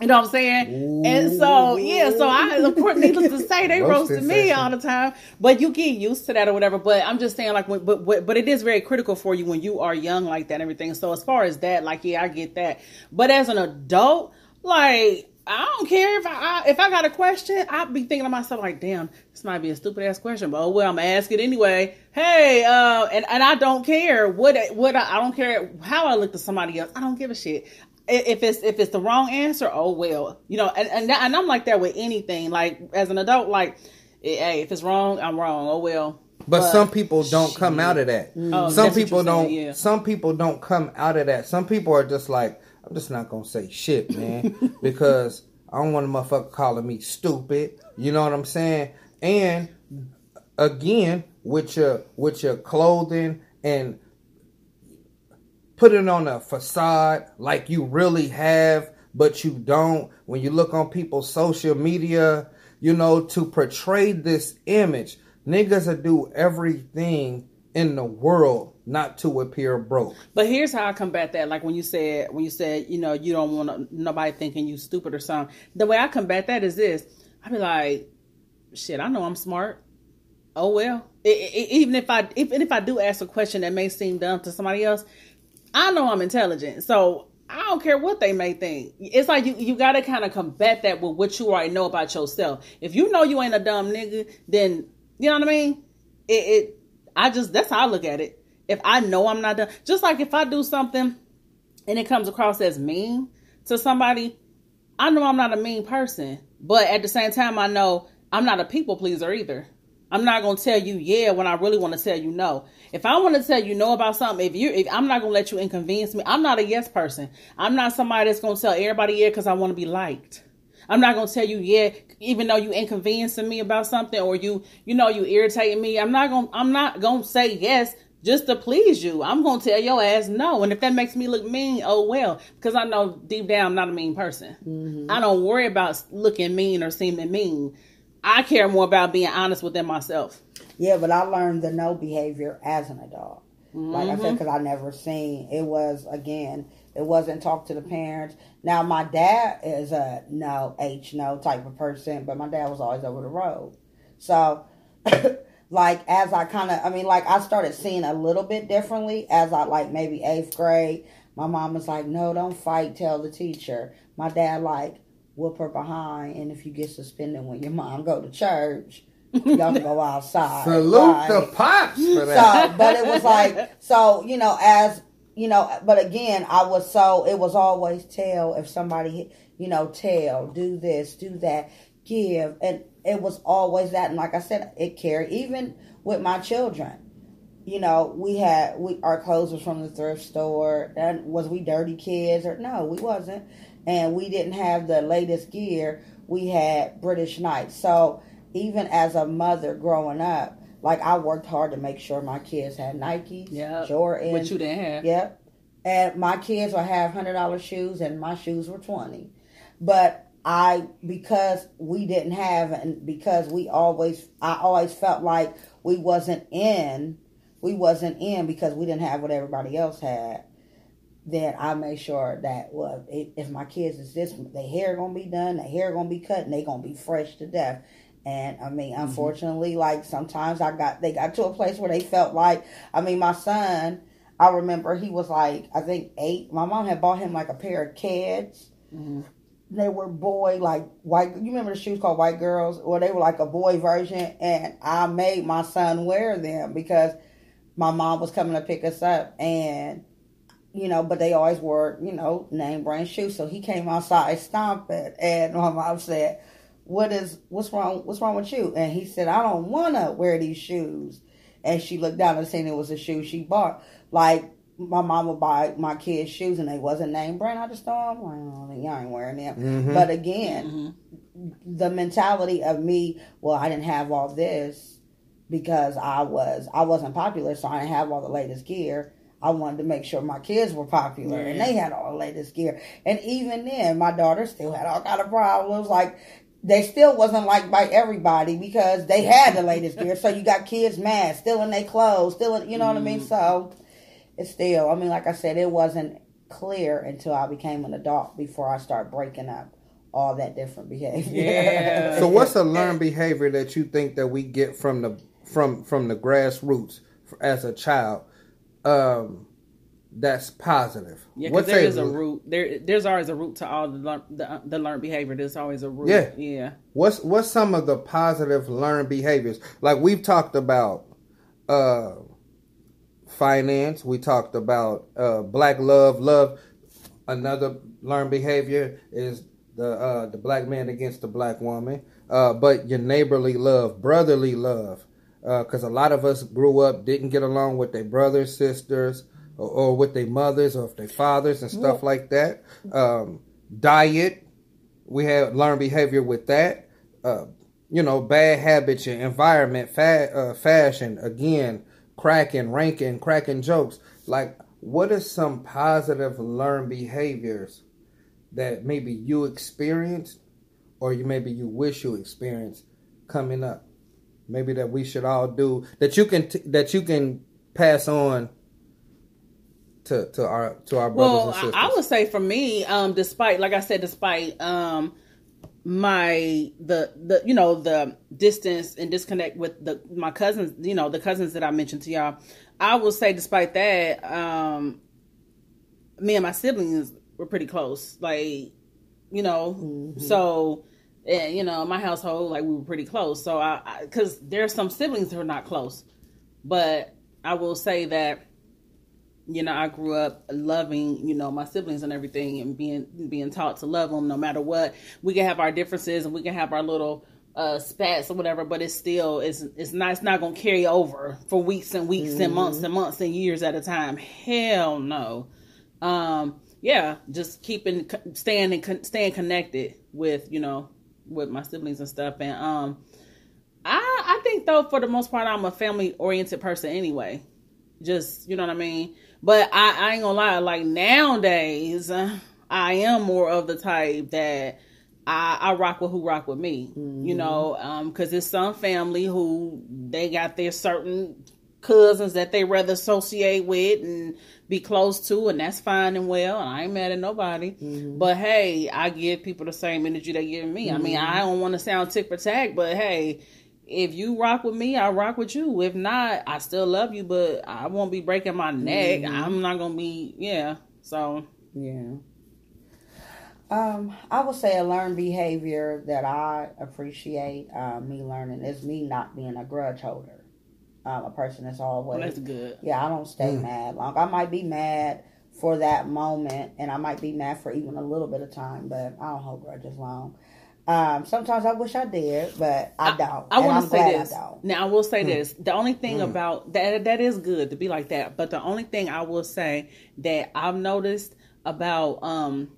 You know what I'm saying? And so, yeah, so I, of course, needless to say, they roasted me session. all the time. But you get used to that or whatever. But I'm just saying, like, but, but but it is very critical for you when you are young like that and everything. So as far as that, like, yeah, I get that. But as an adult, like, I don't care if I, I if I got a question, I'd be thinking to myself like, damn, this might be a stupid ass question, but oh well, I'm gonna ask it anyway. Hey, uh, and and I don't care what what I, I don't care how I look to somebody else. I don't give a shit if it's if it's the wrong answer, oh well, you know, and and, and I'm like that with anything. Like as an adult, like, eh, hey, if it's wrong, I'm wrong. Oh well. But, some people don't come out of that. Mm-hmm. Oh, some people don't. saying, yeah. Some people don't come out of that. Some people are just like, I'm just not gonna say shit, man, because I don't want a motherfucker calling me stupid. You know what I'm saying? And again, with your with your clothing and putting on a facade like you really have, but you don't. When you look on people's social media, you know, to portray this image, niggas will do everything in the world not to appear broke. But here's how I combat that. Like when you said when you said you know you don't want nobody thinking you stupid or something. The way I combat that is this: I be like, shit, I know I'm smart. Oh well. I- I- even if I even if I do ask a question that may seem dumb to somebody else, I know I'm intelligent. So I don't care what they may think. It's like you, you got to kind of combat that with what you already know about yourself. If you know you ain't a dumb nigga, then you know what I mean. It, it I just that's how I look at it. If I know I'm not dumb, just like if I do something and it comes across as mean to somebody, I know I'm not a mean person. But at the same time, I know I'm not a people pleaser either. I'm not gonna tell you yeah when I really want to tell you no. If I want to tell you no about something, if you, if I'm not gonna let you inconvenience me, I'm not a yes person. I'm not somebody that's gonna tell everybody yeah because I want to be liked. I'm not gonna tell you yeah, even though you inconveniencing me about something or you, you know, you irritating me. I'm not gonna, I'm not gonna say yes just to please you. I'm gonna tell your ass no, and if that makes me look mean, oh well, because I know deep down I'm not a mean person. Mm-hmm. I don't worry about looking mean or seeming mean. I care more about being honest within myself. Yeah, but I learned the no behavior as an adult. Like I Mm-hmm. said, because I never seen it was again. It wasn't talk to the parents. Now my dad is a no H no type of person, but my dad was always over the road. So, like as I kind of, I mean, like I started seeing a little bit differently as I like maybe eighth grade. My mom was like, "No, don't fight. Tell the teacher." My dad like whoop her behind, and if you get suspended when your mom go to church, y'all can go outside. Salute Right. the pops for that. So, but it was like, so you know, as you know, but again, I was so it was always tell if somebody, you know, tell, do this, do that, give, and it was always that. And like I said, it carried even with my children. You know, we had we our clothes was from the thrift store. And was we dirty kids or no? We wasn't, and we didn't have the latest gear. We had British Knights. So even as a mother growing up, like I worked hard to make sure my kids had Nike, Yeah, Jordan, What you didn't have. Yep. And my kids will have hundred dollar shoes, and my shoes were twenty. But I, because we didn't have, and because we always, I always felt like we wasn't in, we wasn't in because we didn't have what everybody else had. Then I made sure that well, if, if my kids is this, their hair gonna be done, their hair gonna be cut, and they gonna be fresh to death. And I mean, unfortunately, like sometimes I got they got to a place where they felt like I mean, my son, I remember he was like, I think eight. My mom had bought him like a pair of kids. Mhm. They were boy like white. You remember the shoes called White Girls? Well, they were like a boy version, and I made my son wear them because my mom was coming to pick us up, and you know, but they always wore you know name brand shoes. So he came outside stomping, and my mom said, "What is what's wrong? What's wrong with you?" And he said, "I don't want to wear these shoes." And she looked down and seen it was a shoe she bought. Like my mom would buy my kids shoes and they wasn't name brand. I just thought, I'm like, oh, y'all ain't wearing them. Mhm. But again, Mhm. the mentality of me, well, I didn't have all this because I was I wasn't popular, so I didn't have all the latest gear. I wanted to make sure my kids were popular and they had all the latest gear. And even then, my daughter still had all kind of problems. Like they still wasn't liked by everybody because they had the latest gear. So you got kids mad, still in their clothes, still in, you know what I mean. Mm. So it's still, I mean, like I said, it wasn't clear until I became an adult before I start breaking up all that different behavior. Yeah. So what's a learned behavior that you think that we get from the from from the grassroots as a child um that's positive? Yeah, because there is a root. There, there's always a root to all the learn, the, the learned behavior. There's always a root. Yeah. yeah. What's what's some of the positive learned behaviors? Like we've talked about uh finance, we talked about uh black love, love. Another learned behavior is the uh the black man against the black woman. Uh but your neighborly love, brotherly love. Uh, cause a lot of us grew up didn't get along with their brothers, sisters, or, or with their mothers or with their fathers and stuff like that. Um, diet, we have learned behavior with that. Uh, you know, bad habits, your environment, fa- uh, fashion, again, cracking, ranking, cracking jokes. Like, what are some positive learned behaviors that maybe you experienced or you maybe you wish you experienced coming up? Maybe that we should all do that you can t- that you can pass on to to our to our brothers Well, and sisters. I, I would say for me, um, despite, like I said, despite um, my the the you know the distance and disconnect with the my cousins, you know the cousins that I mentioned to y'all, I will say despite that, um, me and my siblings were pretty close. Like, you know, so. And, you know, my household, like we were pretty close. So I, because there's some siblings who are not close, but I will say that you know, I grew up loving, you know, my siblings and everything and being being taught to love them no matter what. We can have our differences and we can have our little uh spats or whatever, but it's still it's it's not it's not gonna carry over for weeks and weeks and months and months and years at a time. Hell no. Um yeah, just keeping staying and staying connected with, you know, with my siblings and stuff and um I I think though for the most part I'm a family oriented person anyway. Just you know what I mean? But I, I ain't gonna lie, like nowadays, I am more of the type that I, I rock with who rock with me. You know, um, because there's some family who they got their certain cousins that they rather associate with and be close to, and that's fine and well. And I ain't mad at nobody. But hey, I give people the same energy they give me. I mean, I don't want to sound tick for tack, but hey, if you rock with me, I rock with you. If not, I still love you, but I won't be breaking my neck. I'm not gonna be, yeah. So Yeah. Um, I would say a learned behavior that I appreciate uh, me learning is me not being a grudge holder. Um, a person that's always that's good. yeah. I don't stay Mm. mad long. I might be mad for that moment, and I might be mad for even a little bit of time, but I don't hold grudges long. Um, sometimes I wish I did, but I don't. I and want to say glad this. I don't. Now I will say this. The only thing Mm. about that that is good to be like that, but the only thing I will say that I've noticed about um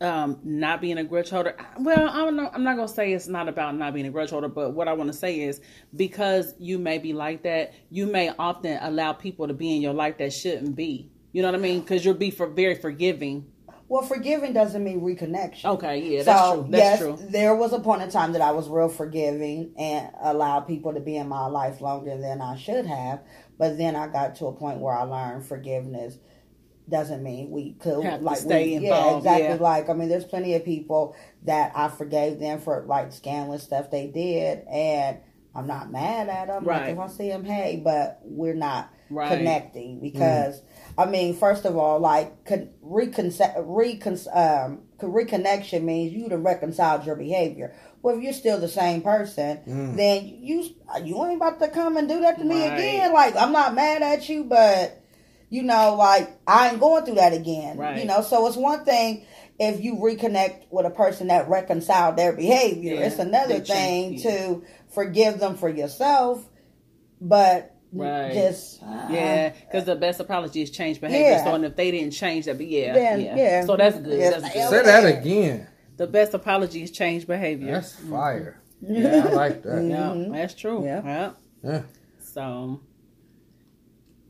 um not being a grudge holder. Well, I don't know. I'm not gonna say it's not about not being a grudge holder, but what I want to say is because you may be like that, you may often allow people to be in your life that shouldn't be. You know what I mean? Because you'll be for very forgiving. Well, forgiving doesn't mean reconnection. Okay, yeah, that's so, true. That's yes, true. there was a point in time that I was real forgiving and allowed people to be in my life longer than I should have. But then I got to a point where I learned forgiveness doesn't mean we could Have to like stay we, yeah exactly yeah. like I mean there's plenty of people that I forgave them for like scandalous stuff they did and I'm not mad at them Right. like if I see them hey but we're not Right. connecting because I mean, first of all, like con- recon- recon- um, reconnection means you to reconcile your behavior. Well, if you're still the same person, then you you ain't about to come and do that to me Right. again. Like I'm not mad at you, but you know, like I ain't going through that again. Right. You know, so it's one thing if you reconnect with a person that reconciled their behavior. Yeah, it's another they thing change, yeah. to forgive them for yourself, but Right. just Yeah, uh, because the best apology is change behavior. Yeah. So, and if they didn't change that, but yeah, Then, yeah. yeah. So that's good. Yes, That's good. Say that again. The best apology is change behavior. That's mm-hmm. fire. Yeah, I like that. yeah, mm-hmm. that's true. Yeah. Yeah. Yeah, So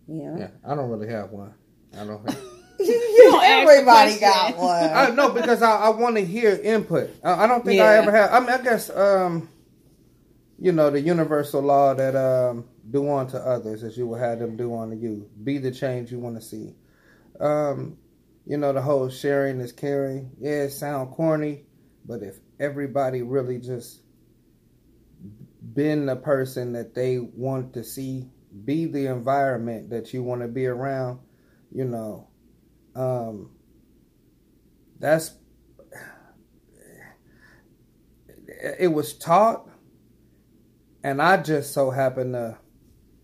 yeah. yeah. I don't really have one. I don't. Have, don't Everybody got one. I no because I, I want to hear input. I, I don't think I ever have. I mean, I guess um, you know, the universal law that um, do unto others as you will have them do unto you. Be the change you want to see. Um, you know, the whole sharing is caring. Yeah, it sound corny, but if everybody really just been the person that they want to see, be the environment that you want to be around, you know, um, that's it was taught and i just so happened to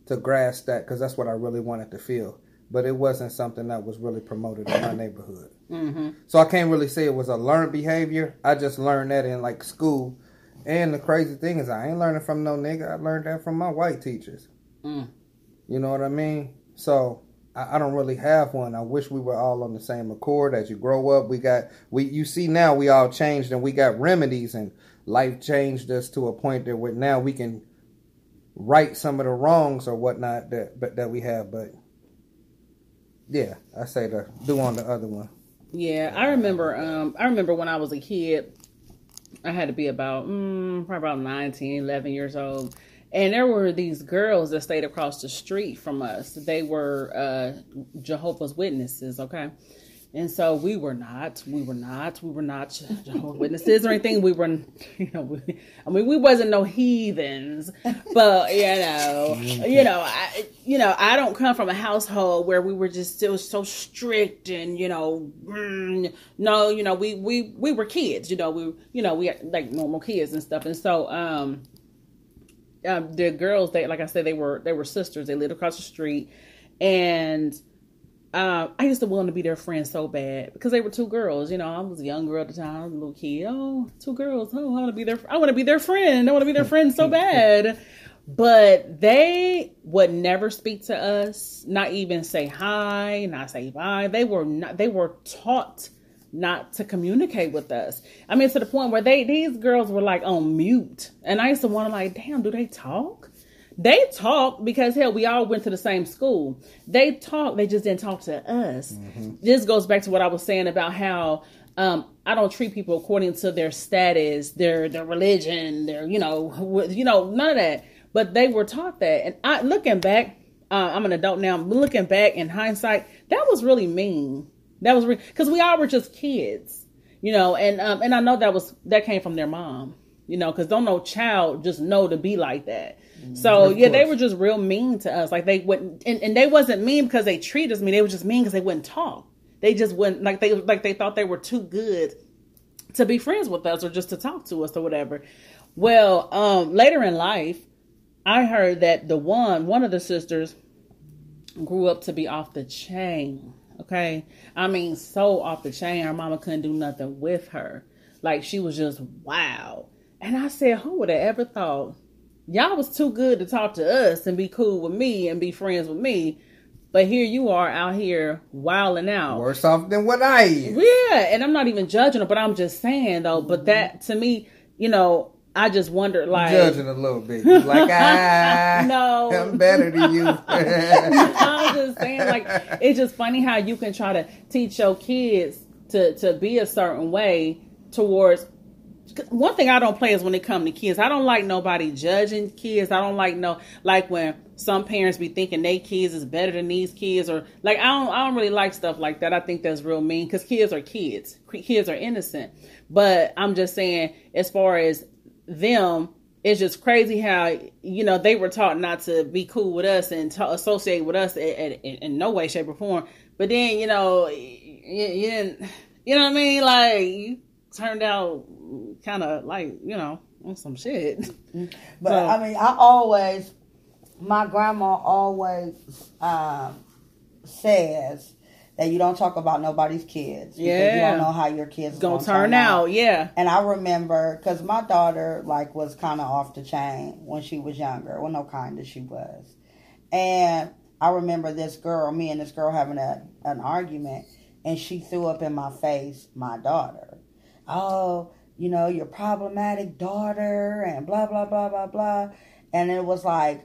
to grasp that because that's what i really wanted to feel. But it wasn't something that was really promoted in my neighborhood. Hmm so i can't really say it was a learned behavior. I just learned that in like school. And the crazy thing is i ain't learning from no nigga. I learned that from my white teachers. Mm. You know what i mean so I, I don't really have one. I wish we were all on the same accord. As you grow up, we got we. You see now we all changed and we got remedies and life changed us to a point that we're now we can right some of the wrongs or whatnot that but that we have. But yeah, I say to do on the other one. Yeah, I remember. Um, I remember when I was a kid. I had to be about mm, probably about 19, 11 years old, and there were these girls that stayed across the street from us. They were uh, Jehovah's Witnesses. Okay. And so we were not, we were not, we were not Jehovah's Witnesses or anything. We were, you know, we, I mean, we wasn't no heathens, but you know, you know, I, you know, I don't come from a household where we were just still so strict and you know, mm, no, you know, we we we were kids, you know, we you know we like normal kids and stuff, and so um, um, the girls, they like I said, they were they were sisters. They lived across the street, and um, I used to want to be their friend so bad because they were two girls. You know, I was a young girl at the time, a little kid. Oh, two girls. Oh, I want to be their. I want to be their friend. I want to be their friend so bad. But they would never speak to us, not even say hi, not say bye. They were not. They were taught not to communicate with us. I mean, to the point where they these girls were like on mute, and I used to wonder, like, damn, do they talk? They talk because hell, we all went to the same school. They talk, they just didn't talk to us. This goes back to what I was saying about how um, I don't treat people according to their status, their their religion, their you know, you know, none of that. But they were taught that, and I looking back, uh, I'm an adult now. Looking back in hindsight, that was really mean. That was because we all were just kids, you know, and um, and I know that was that came from their mom, you know, because don't no child just know to be like that. So yeah, they were just real mean to us. Like they wouldn't, and, and they wasn't mean because they treated us mean. They were just mean because they wouldn't talk. They just wouldn't like they like they thought they were too good to be friends with us or just to talk to us or whatever. Well, um, later in life, I heard that the one one of the sisters grew up to be off the chain. Okay, I mean so off the chain. Her mama couldn't do nothing with her. Like she was just wow. And I said, who would have ever thought y'all was too good to talk to us and be cool with me and be friends with me, but here you are out here wilding out. Worse off than what I am. Yeah, and I'm not even judging her, but I'm just saying though. But mm-hmm. that to me, you know, I just wondered like Judging a little bit. Like, I ah, No. I'm better than you. I'm just saying, like, it's just funny how you can try to teach your kids to to be a certain way towards. One thing I don't play is when it come to kids. I don't like nobody judging kids. I don't like no like when some parents be thinking they kids is better than these kids or like I don't I don't really like stuff like that. I think that's real mean because kids are kids. Kids are innocent. But I'm just saying, as far as them it's just crazy how you know they were taught not to be cool with us and to associate with us in, in, in no way, shape, or form. But then you know, you, you didn't, you know what I mean? Like you turned out kind of like you know on some shit. But So- I mean, I always, my grandma always um, says that you don't talk about nobody's kids because you don't know how your kids Gonna gonna turn out, yeah. And I remember because my daughter like was kind of off the chain when she was younger. Well, no, kind of she was, and I remember this girl, me and this girl having a, an argument, and she threw up in my face my daughter. Oh, you know, your problematic daughter, and blah blah blah blah blah, and it was like,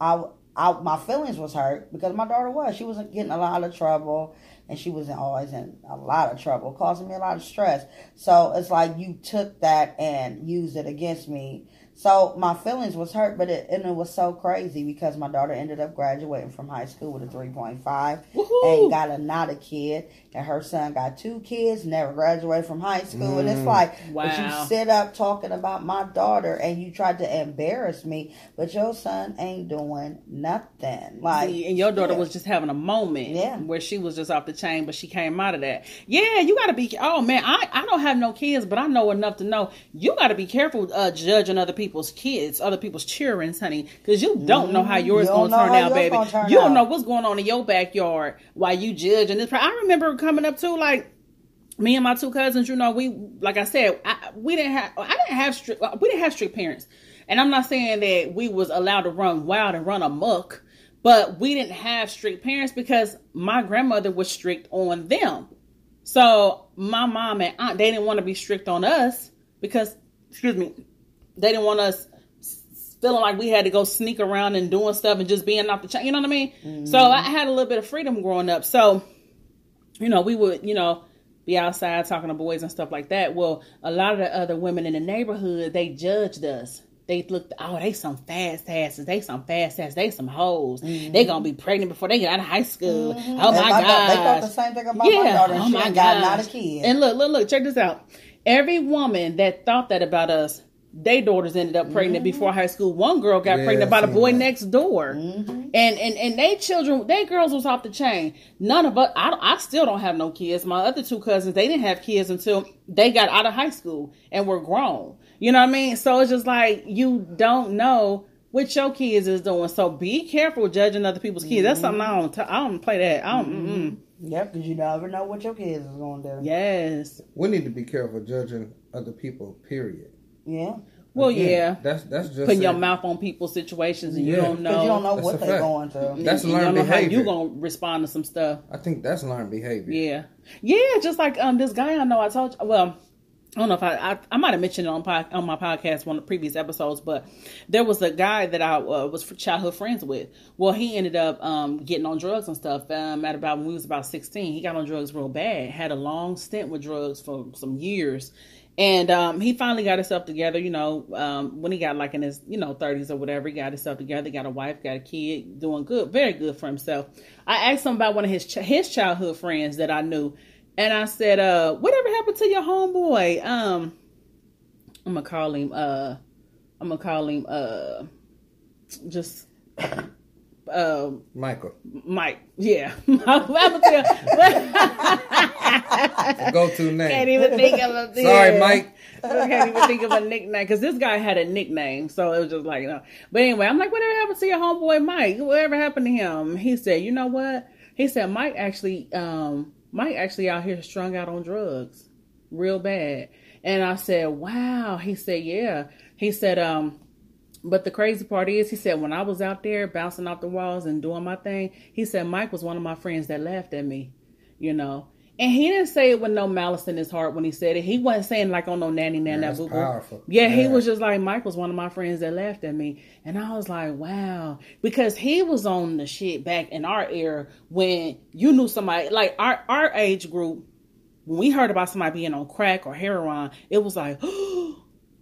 I. I, my feelings was hurt because my daughter was. She was getting a lot of trouble and she was always in a lot of trouble, causing me a lot of stress. So it's like you took that and used it against me. So my feelings was hurt, but it and it was so crazy because my daughter ended up graduating from high school with a three point five Woohoo! and got another kid, and her son got two kids, never graduated from high school, and it's like, but Wow. you sit up talking about my daughter and you tried to embarrass me, but your son ain't doing nothing. Like, and your daughter yeah. was just having a moment Yeah. where she was just off the chain, but she came out of that. Yeah, you got to be. Oh man, I I don't have no kids, but I know enough to know you got to be careful uh, judging other people's kids, other people's children, honey, because you don't know how yours Mm-hmm. You gonna turn out, yours baby. turn you don't out. know what's going on in your backyard while you judging this. I remember coming up too, like me and my two cousins, you know, we like I said, I, we didn't have I didn't have strict we didn't have strict parents, and I'm not saying that we was allowed to run wild and run amok, but we didn't have strict parents because my grandmother was strict on them. So my mom and aunt they didn't want to be strict on us because excuse me, they didn't want us feeling like we had to go sneak around and doing stuff and just being off the chain. You know what I mean? Mm-hmm. So I had a little bit of freedom growing up. So you know, we would, you know, be outside talking to boys and stuff like that. Well, a lot of the other women in the neighborhood, they judged us. They looked, oh, they some fast asses. They some fast asses. They some hoes. Mm-hmm. They gonna be pregnant before they get out of high school. Mm-hmm. Oh my my god! they thought the same thing about my daughter, and oh she my god! not a kid. And look, look, look, check this out. Every woman that thought that about us, they daughters ended up pregnant Mm-hmm. before high school. One girl got Yeah, pregnant by the boy that. next door, Mm-hmm. and and and they children, they girls was off the chain. None of us, I, I still don't have no kids. My other two cousins, they didn't have kids until they got out of high school and were grown. You know what I mean? So it's just like you don't know what your kids is doing. So be careful judging other people's kids. That's something I don't. T- I don't play that. I don't. mm-mm. Yep, because you never know what your kids is going to do. Yes. We need to be careful judging other people. Period. Yeah. Well, Again, yeah. That's that's just Putting your mouth on people's situations and you don't know. You don't know That's what they're fact. going through. That's you don't learned know how behavior. you gonna respond to some stuff. I think that's learned behavior. Yeah, yeah. Just like um, this guy I know. I told you. Well, I don't know if I I, I might have mentioned it on pod, on my podcast one of the previous episodes, but there was a guy that I uh, was childhood friends with. Well, he ended up um getting on drugs and stuff. Um, at about when we was about sixteen, he got on drugs real bad. Had a long stint with drugs for some years. And um, he finally got himself together, you know, um, when he got like in his, you know, 30s or whatever, he got himself together, got a wife, got a kid, doing good, very good for himself. I asked him about one of his ch- his childhood friends that I knew, and I said, uh, whatever happened to your homeboy? Um, I'm gonna call him, uh, I'm gonna call him, uh, just, uh, Michael, Mike. Yeah. what happened to go to Can't even think of a Sorry, yeah. Mike. I can't even think of a nickname because this guy had a nickname, so it was just like, you know. But anyway, I'm like, whatever happened to your homeboy Mike? Whatever happened to him? He said, you know what? He said Mike actually, um, Mike actually out here strung out on drugs, real bad. And I said, wow. He said, yeah. He said, um, but the crazy part is, he said, when I was out there bouncing off the walls and doing my thing, he said Mike was one of my friends that laughed at me, you know. And he didn't say it with no malice in his heart when he said it. He wasn't saying like on no nanny nan Yeah, that that's boo boo. powerful. Yeah, he was just like Mike was one of my friends that laughed at me, and I was like, wow, because he was on the shit back in our era when you knew somebody like our our age group. When we heard about somebody being on crack or heroin, it was like, oh,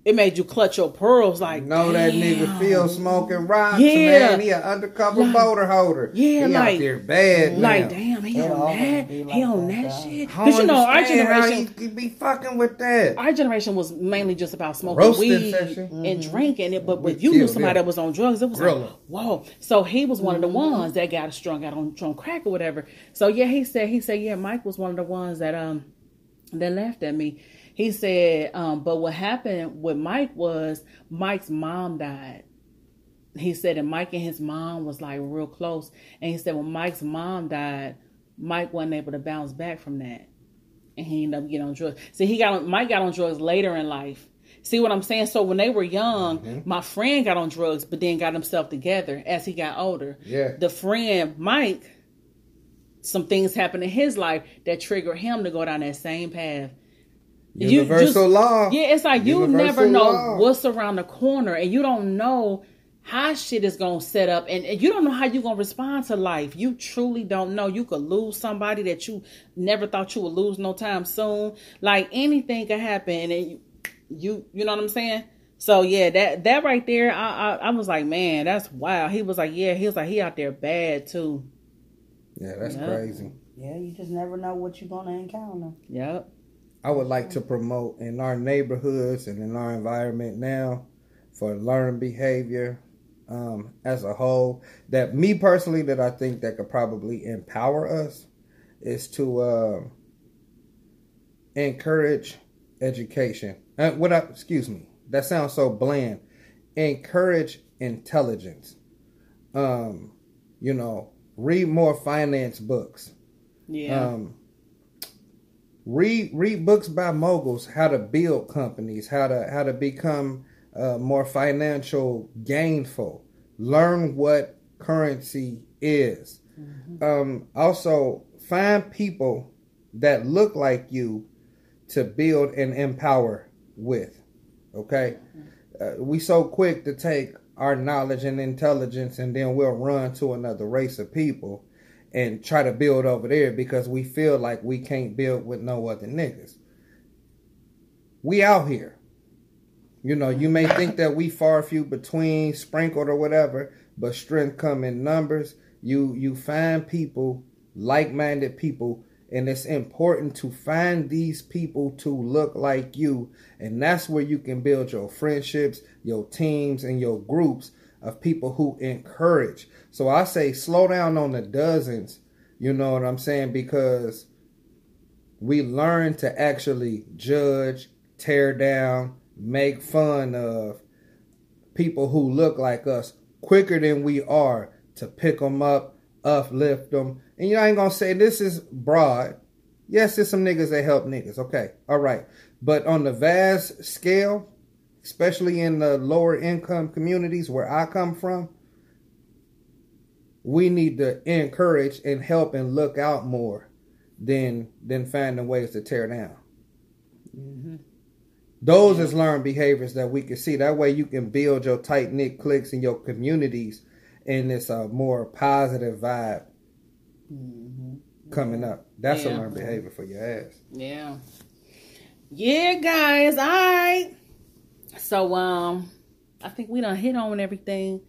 it made you clutch your pearls like know that nigga feel smoking rocks, Yeah. man. He an undercover Like- boater holder. Yeah, he like- out there bad. Like now. damn, he It on that, be like he on that, that shit. Cause you know our generation, he could be fucking with that. our generation was mainly just about smoking Roasting weed session. and drinking it. But We if you knew somebody them. that was on drugs, it was Grill like, 'em. whoa. So he was one of the ones that got strung out on, on crack or whatever. So yeah, he said he said yeah, Mike was one of the ones that um that laughed at me. He said, um, but what happened with Mike was Mike's mom died. He said, and Mike and his mom was like real close. And he said, when Mike's mom died, Mike wasn't able to bounce back from that, and he ended up getting on drugs. See, he got on, Mike got on drugs later in life. See what I'm saying? So when they were young, my friend got on drugs, but then got himself together as he got older. Yeah. The friend Mike, some things happened in his life that triggered him to go down that same path. You Universal just- law. Yeah, it's like you Universal never know law. what's around the corner, and you don't know how shit is gonna set up, and, and you don't know how you're gonna respond to life. You truly don't know. You could lose somebody that you never thought you would lose no time soon. Like anything could happen, and you, you, you know what I'm saying. So yeah, that that right there, I, I I was like, man, that's wild. He was like, yeah, he was like, he out there bad too. Yeah, that's Yeah. crazy. Yeah, you just never know what you're gonna encounter. Yep. I would like to promote in our neighborhoods and in our environment now for learned behavior um, as a whole. That me personally, that I think that could probably empower us is to uh, encourage education. Uh, what? I, excuse me. That sounds so bland. Encourage intelligence. Um, you know, read more finance books. Yeah. Um, read read books by moguls how to build companies, how to how to become uh, more financial gainful. Learn what currency is. Um, also, find people that look like you to build and empower with. Okay, uh, we so quick to take our knowledge and intelligence and then we'll run to another race of people and try to build over there because we feel like we can't build with no other niggas. We out here. You know, you may think that we far few between, sprinkled or whatever, but strength come in numbers. You you find people, like-minded people, and it's important to find these people to look like you, and that's where you can build your friendships, your teams, and your groups of people who encourage. So I say slow down on the dozens, you know what I'm saying? Because we learn to actually judge, tear down, make fun of people who look like us quicker than we are to pick them up, uplift them. And you know, I ain't gonna say this is broad. Yes, there's some niggas that help niggas. Okay, all right. But on the vast scale, especially in the lower income communities where I come from, we need to encourage and help and look out more than than finding ways to tear down. Mm-hmm. Those is learned behaviors that we can see. That way, you can build your tight knit cliques in your communities, and it's a more positive vibe mm-hmm. coming up. That's Yeah. a learned behavior for your ass. Yeah. Yeah, guys. All right. So um I think we done hit on everything.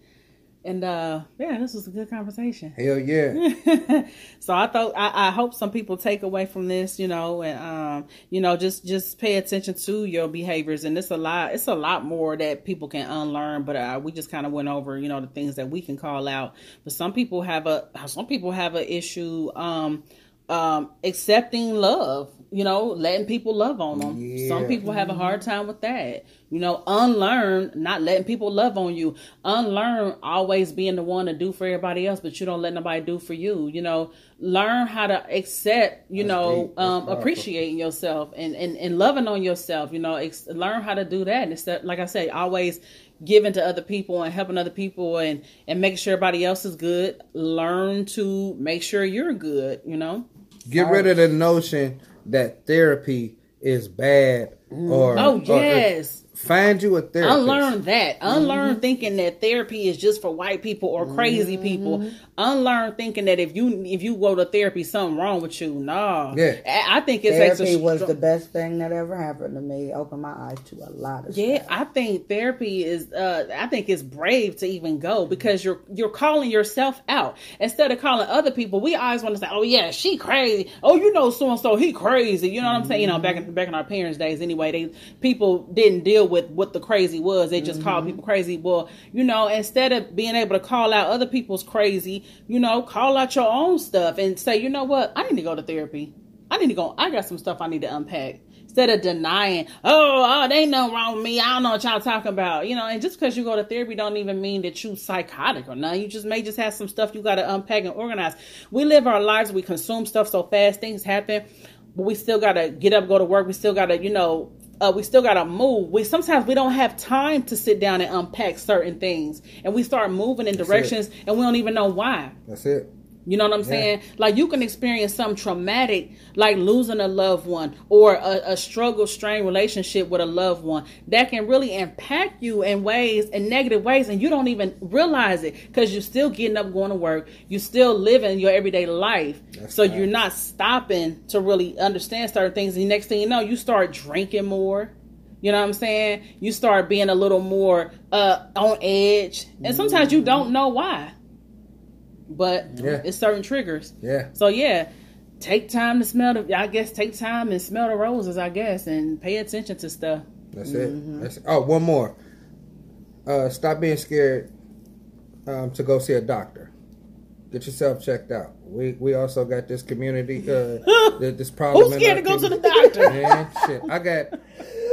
And uh yeah, this was a good conversation. Hell yeah. so I thought I, I hope some people take away from this, you know, and um, you know, just just pay attention to your behaviors and it's a lot it's a lot more that people can unlearn, but uh, we just kind of went over, you know, the things that we can call out. But some people have a some people have an issue um um accepting love you know letting people love on them Yeah. some people have a hard time with that. You know unlearn not letting people love on you. Unlearn always being the one to do for everybody else but you don't let nobody do for you you know. Learn how to accept you That's know deep. Um appreciating yourself and, and and loving on yourself you know. Ex- learn how to do that instead like i said always giving to other people and helping other people and and making sure everybody else is good. Learn to make sure you're good you know. Get rid of the notion that therapy is bad mm. or oh or- yes Find you a therapist. Unlearn that. Unlearn mm-hmm. thinking that therapy is just for white people or crazy mm-hmm. people. Unlearn thinking that if you if you go to therapy, something wrong with you. No. Yeah. I I think it's Therapy extra was the best thing that ever happened to me. Opened my eyes to a lot of Yeah, stuff. I think therapy is. Uh, I think it's brave to even go mm-hmm. because you're you're calling yourself out instead of calling other people. We always want to say, "Oh yeah, she crazy." Oh, you know, so and so he crazy. You know what I'm saying? You know, back in back in our parents' days, anyway, they people didn't deal with what the crazy was. They just called mm-hmm. people crazy. Well, you know, instead of being able to call out other people's crazy, you know, call out your own stuff and say, you know what, I need to go to therapy. I need to go. I got some stuff I need to unpack. Instead of denying, oh, oh, they ain't nothing wrong with me. I don't know what y'all talking about. You know, and just because you go to therapy don't even mean that you psychotic or nothing. You just may just have some stuff you got to unpack and organize. We live our lives. We consume stuff so fast. Things happen, but we still got to get up, go to work. We still got to, you know, uh, we still gotta move. We sometimes we don't have time to sit down and unpack certain things, and we start moving in directions, and we don't even know why. That's it. You know what I'm saying? Like you can experience some traumatic, like losing a loved one or a, a struggle, strained relationship with a loved one that can really impact you in ways, in negative ways, and you don't even realize it because you're still getting up, going to work. You're still living your everyday life. That's so right. you're not stopping to really understand certain things. And the next thing you know, you start drinking more. You know what I'm saying? You start being a little more uh, on edge, and sometimes you don't know why. But Yeah. it's certain triggers. Yeah. So yeah, take time to smell the. I guess take time and smell the roses. I guess and pay attention to stuff. That's Mm-hmm. it. That's Oh, one more. Uh, stop being scared um, to go see a doctor. Get yourself checked out. We we also got this community. Uh, this problem. Who's scared to go to the doctor? Man, shit. I got.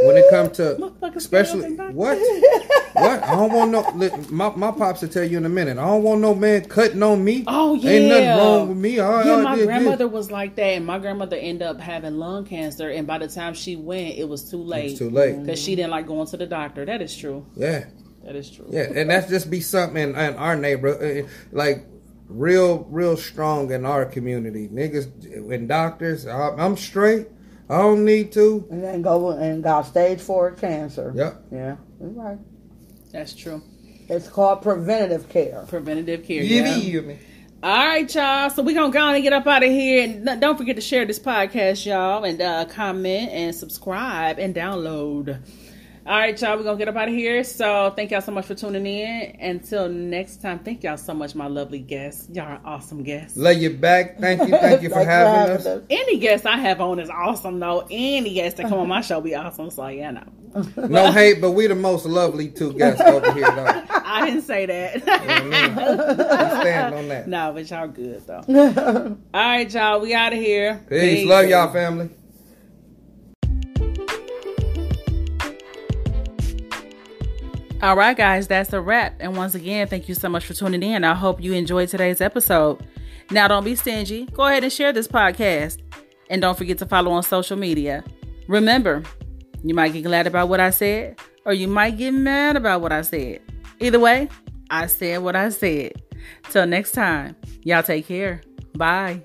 When it comes to especially what what I don't want no. li- My my pops will tell you in a minute. I don't want no man cutting on me. Oh yeah, ain't nothing wrong with me. I, yeah, I my did this. grandmother was like that, and my grandmother ended up having lung cancer. And by the time she went, it was too late. too late. because she didn't like going to the doctor. That is true. Yeah. That is true. Yeah, and that's just be something in, in our neighborhood, uh, like real, real strong in our community. Niggas and doctors, I, I'm straight. I don't need to. And then go and got stage four cancer. Yep. Yeah, you're right. That's true. It's called preventative care. Preventative care. You Yeah. hear me? All right, y'all. So we're going to go on and get up out of here. And don't forget to share this podcast, y'all, and uh, comment and subscribe and download. All right, y'all. We're going to get up out of here. So thank y'all so much for tuning in. Until next time, thank y'all so much, my lovely guests. Y'all are awesome guests. Love you back. Thank you. Thank you for Thanks having us. Any guest I have on is awesome, though. Any guest that come on my show be awesome. So, yeah, no. No hate, but we the most lovely two guests over here, though. I didn't say that. Mm-hmm. We stand on that. no, but y'all good, though. All right, y'all. We out of here. Peace. Love y'all, family. All right, guys, that's a wrap. And once again, thank you so much for tuning in. I hope you enjoyed today's episode. Now, don't be stingy. Go ahead and share this podcast. And don't forget to follow on social media. Remember, you might get glad about what I said, or you might get mad about what I said. Either way, I said what I said. Till next time, y'all take care. Bye.